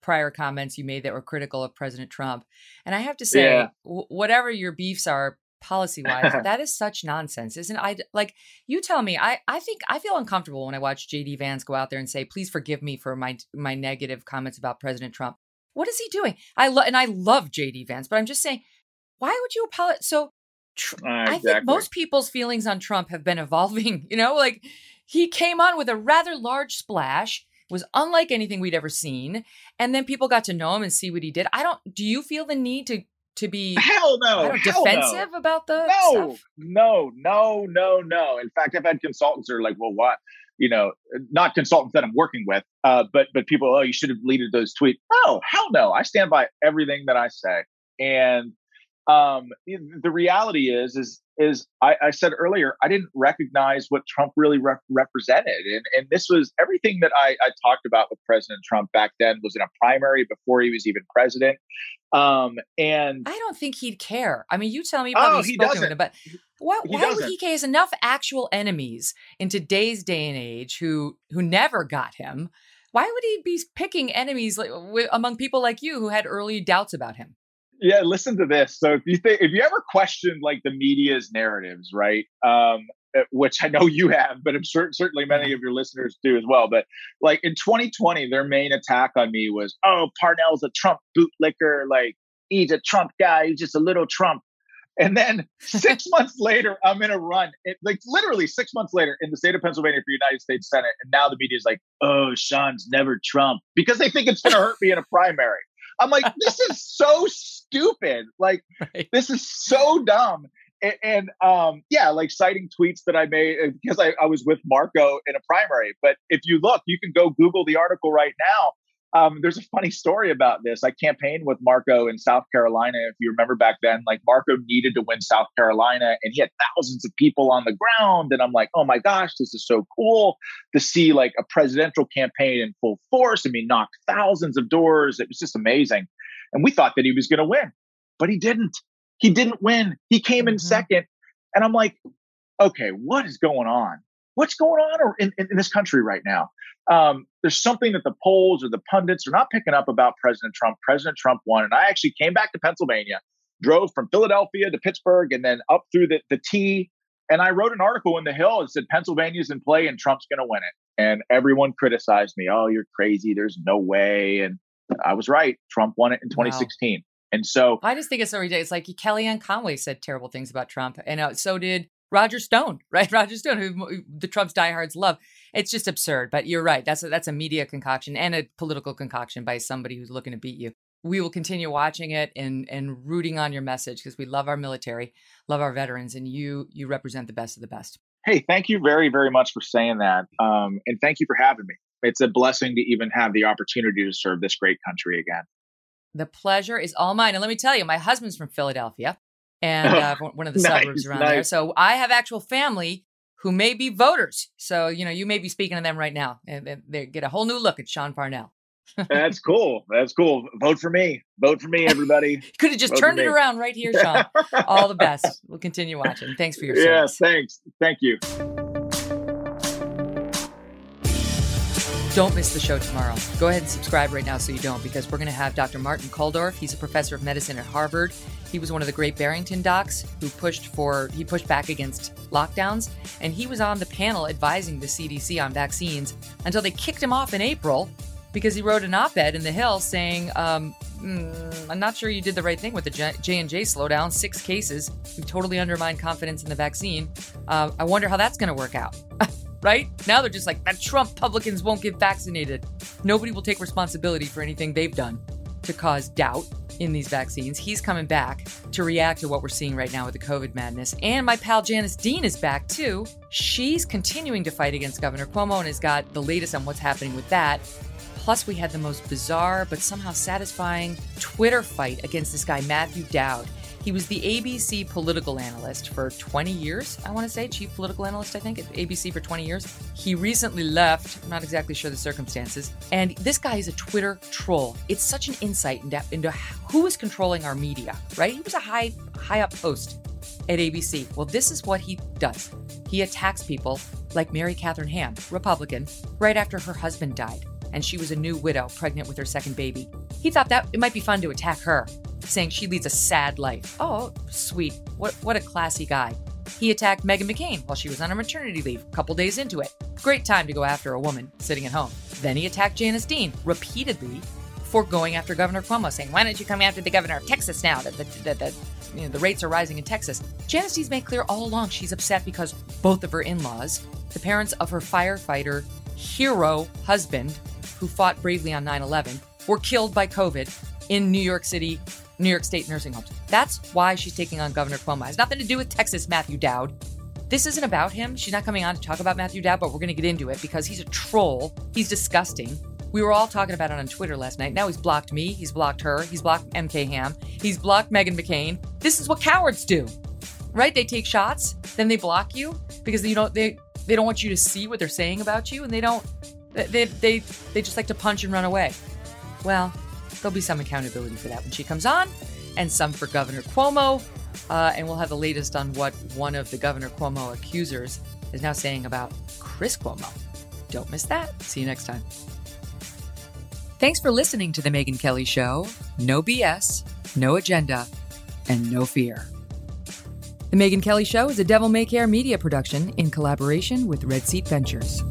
prior comments you made that were critical of President Trump, and I have to say, yeah. w- whatever your beefs are, policy wise that is such nonsense isn't i like you tell me i i think i feel uncomfortable when i watch jd vance go out there and say please forgive me for my my negative comments about president trump. What is he doing? I love and i love jd vance but i'm just saying why would you apologize so tr- uh, exactly. i think most people's feelings on trump have been evolving you know like he came on with a rather large splash was unlike anything we'd ever seen and then people got to know him and see what he did. I don't do you feel the need to to be hell no hell defensive no. about the no stuff? no no no no in fact i've had consultants that are like well what you know not consultants that i'm working with uh, but but people oh you should have deleted those tweets oh hell no i stand by everything that i say and um, the reality is is is I, I, said earlier I didn't recognize what Trump really re- represented, and and this was everything that I, I, talked about with President Trump back then was in a primary before he was even president. Um, and I don't think he'd care. I mean, you tell me probably oh, he with him, but why, why would he care? He has enough actual enemies in today's day and age who who never got him. Why would he be picking enemies like, among people like you who had early doubts about him? Yeah listen to this so if you think if you ever questioned like the media's narratives right um eh, which i know you have but i'm sure certainly many of your listeners do as well but like in 2020 their main attack on me was oh parnell's a trump bootlicker like he's a trump guy he's just a little trump and then six months later, I'm in a run. It, like literally six months later in the state of Pennsylvania for United States Senate. And now the media is like, oh, Sean's never Trump because they think it's going to hurt me in a primary. I'm like, this is so stupid. Like, right. this is so dumb. And, and, um, yeah, like citing tweets that I made uh, because I, I was with Marco in a primary. But if you look, you can go Google the article right now. Um, there's a funny story about this. I campaigned with Marco in South Carolina. If you remember back then, like Marco needed to win South Carolina and he had thousands of people on the ground. And I'm like, oh my gosh, this is so cool to see like a presidential campaign in full force. I mean, knocked thousands of doors. It was just amazing. And we thought that he was going to win, but he didn't. He didn't win. He came in mm-hmm. second. And I'm like, okay, what is going on? What's going on in, in, in this country right now? Um, there's something that the polls or the pundits are not picking up about President Trump. President Trump won. And I actually came back to Pennsylvania, drove from Philadelphia to Pittsburgh, and then up through the, the T. And I wrote an article in the Hill that said Pennsylvania's in play and Trump's going to win it. And everyone criticized me. Oh, you're crazy. There's no way. And I was right. Trump won it in 2016. Wow. And so I just think it's so ridiculous. Like Kellyanne Conway said terrible things about Trump, and uh, so did Roger Stone, right? Roger Stone, who the Trump's diehards love. It's just absurd. But you're right. That's a, that's a media concoction and a political concoction by somebody who's looking to beat you. We will continue watching it and and rooting on your message because we love our military, love our veterans, and you you represent the best of the best. Hey, thank you very very much for saying that, um, and thank you for having me. It's a blessing to even have the opportunity to serve this great country again. The pleasure is all mine. And let me tell you, my husband's from Philadelphia and uh, one of the nice, suburbs around nice. there. So I have actual family who may be voters. So, you know, you may be speaking to them right now and they get a whole new look at Sean Parnell. That's cool. That's cool. Vote for me. Vote for me, everybody. Could have just Vote turned it around right here, Sean. All the best. We'll continue watching. Thanks for your service. Yeah, thanks. Thank you. Don't miss the show tomorrow. Go ahead and subscribe right now so you don't, because we're going to have Dr. Martin Kulldorff. He's a professor of medicine at Harvard. He was one of the great Barrington docs who pushed for he pushed back against lockdowns, and he was on the panel advising the CDC on vaccines until they kicked him off in April because he wrote an op-ed in the Hill saying, um, mm, "I'm not sure you did the right thing with the J and J slowdown. Six cases. You totally undermined confidence in the vaccine. Uh, I wonder how that's going to work out." right? Now they're just like, that Trump publicans won't get vaccinated. Nobody will take responsibility for anything they've done to cause doubt in these vaccines. He's coming back to react to what we're seeing right now with the COVID madness. And my pal Janice Dean is back too. She's continuing to fight against Governor Cuomo and has got the latest on what's happening with that. Plus, we had the most bizarre but somehow satisfying Twitter fight against this guy, Matthew Dowd. He was the ABC political analyst for 20 years, I want to say, chief political analyst, I think, at ABC for 20 years. He recently left, I'm not exactly sure the circumstances. And this guy is a Twitter troll. It's such an insight into, into who is controlling our media, right? He was a high, high up host at ABC. Well, this is what he does he attacks people like Mary Catherine Ham, Republican, right after her husband died and she was a new widow pregnant with her second baby. He thought that it might be fun to attack her saying she leads a sad life. Oh, sweet. What, what a classy guy. He attacked Meghan McCain while she was on her maternity leave, a couple days into it. Great time to go after a woman sitting at home. Then he attacked Janice Dean repeatedly for going after Governor Cuomo, saying, Why don't you come after the governor of Texas now? That the, you know, the rates are rising in Texas. Janice Dean's made clear all along she's upset because both of her in laws, the parents of her firefighter hero husband, who fought bravely on 9 11, were killed by COVID in New York City New York State nursing homes. That's why she's taking on Governor Cuomo. It has nothing to do with Texas Matthew Dowd. This isn't about him. She's not coming on to talk about Matthew Dowd, but we're going to get into it because he's a troll. He's disgusting. We were all talking about it on Twitter last night. Now he's blocked me. He's blocked her. He's blocked MK Ham. He's blocked Meghan McCain. This is what cowards do, right? They take shots, then they block you because you know they they don't want you to see what they're saying about you, and they don't they they they just like to punch and run away. Well, There'll be some accountability for that when she comes on, and some for Governor Cuomo. Uh, and we'll have the latest on what one of the Governor Cuomo accusers is now saying about Chris Cuomo. Don't miss that. See you next time. Thanks for listening to The Megyn Kelly Show. No BS, no agenda, and no fear. The Megyn Kelly Show is a Devil May Care media production in collaboration with Red Seat Ventures.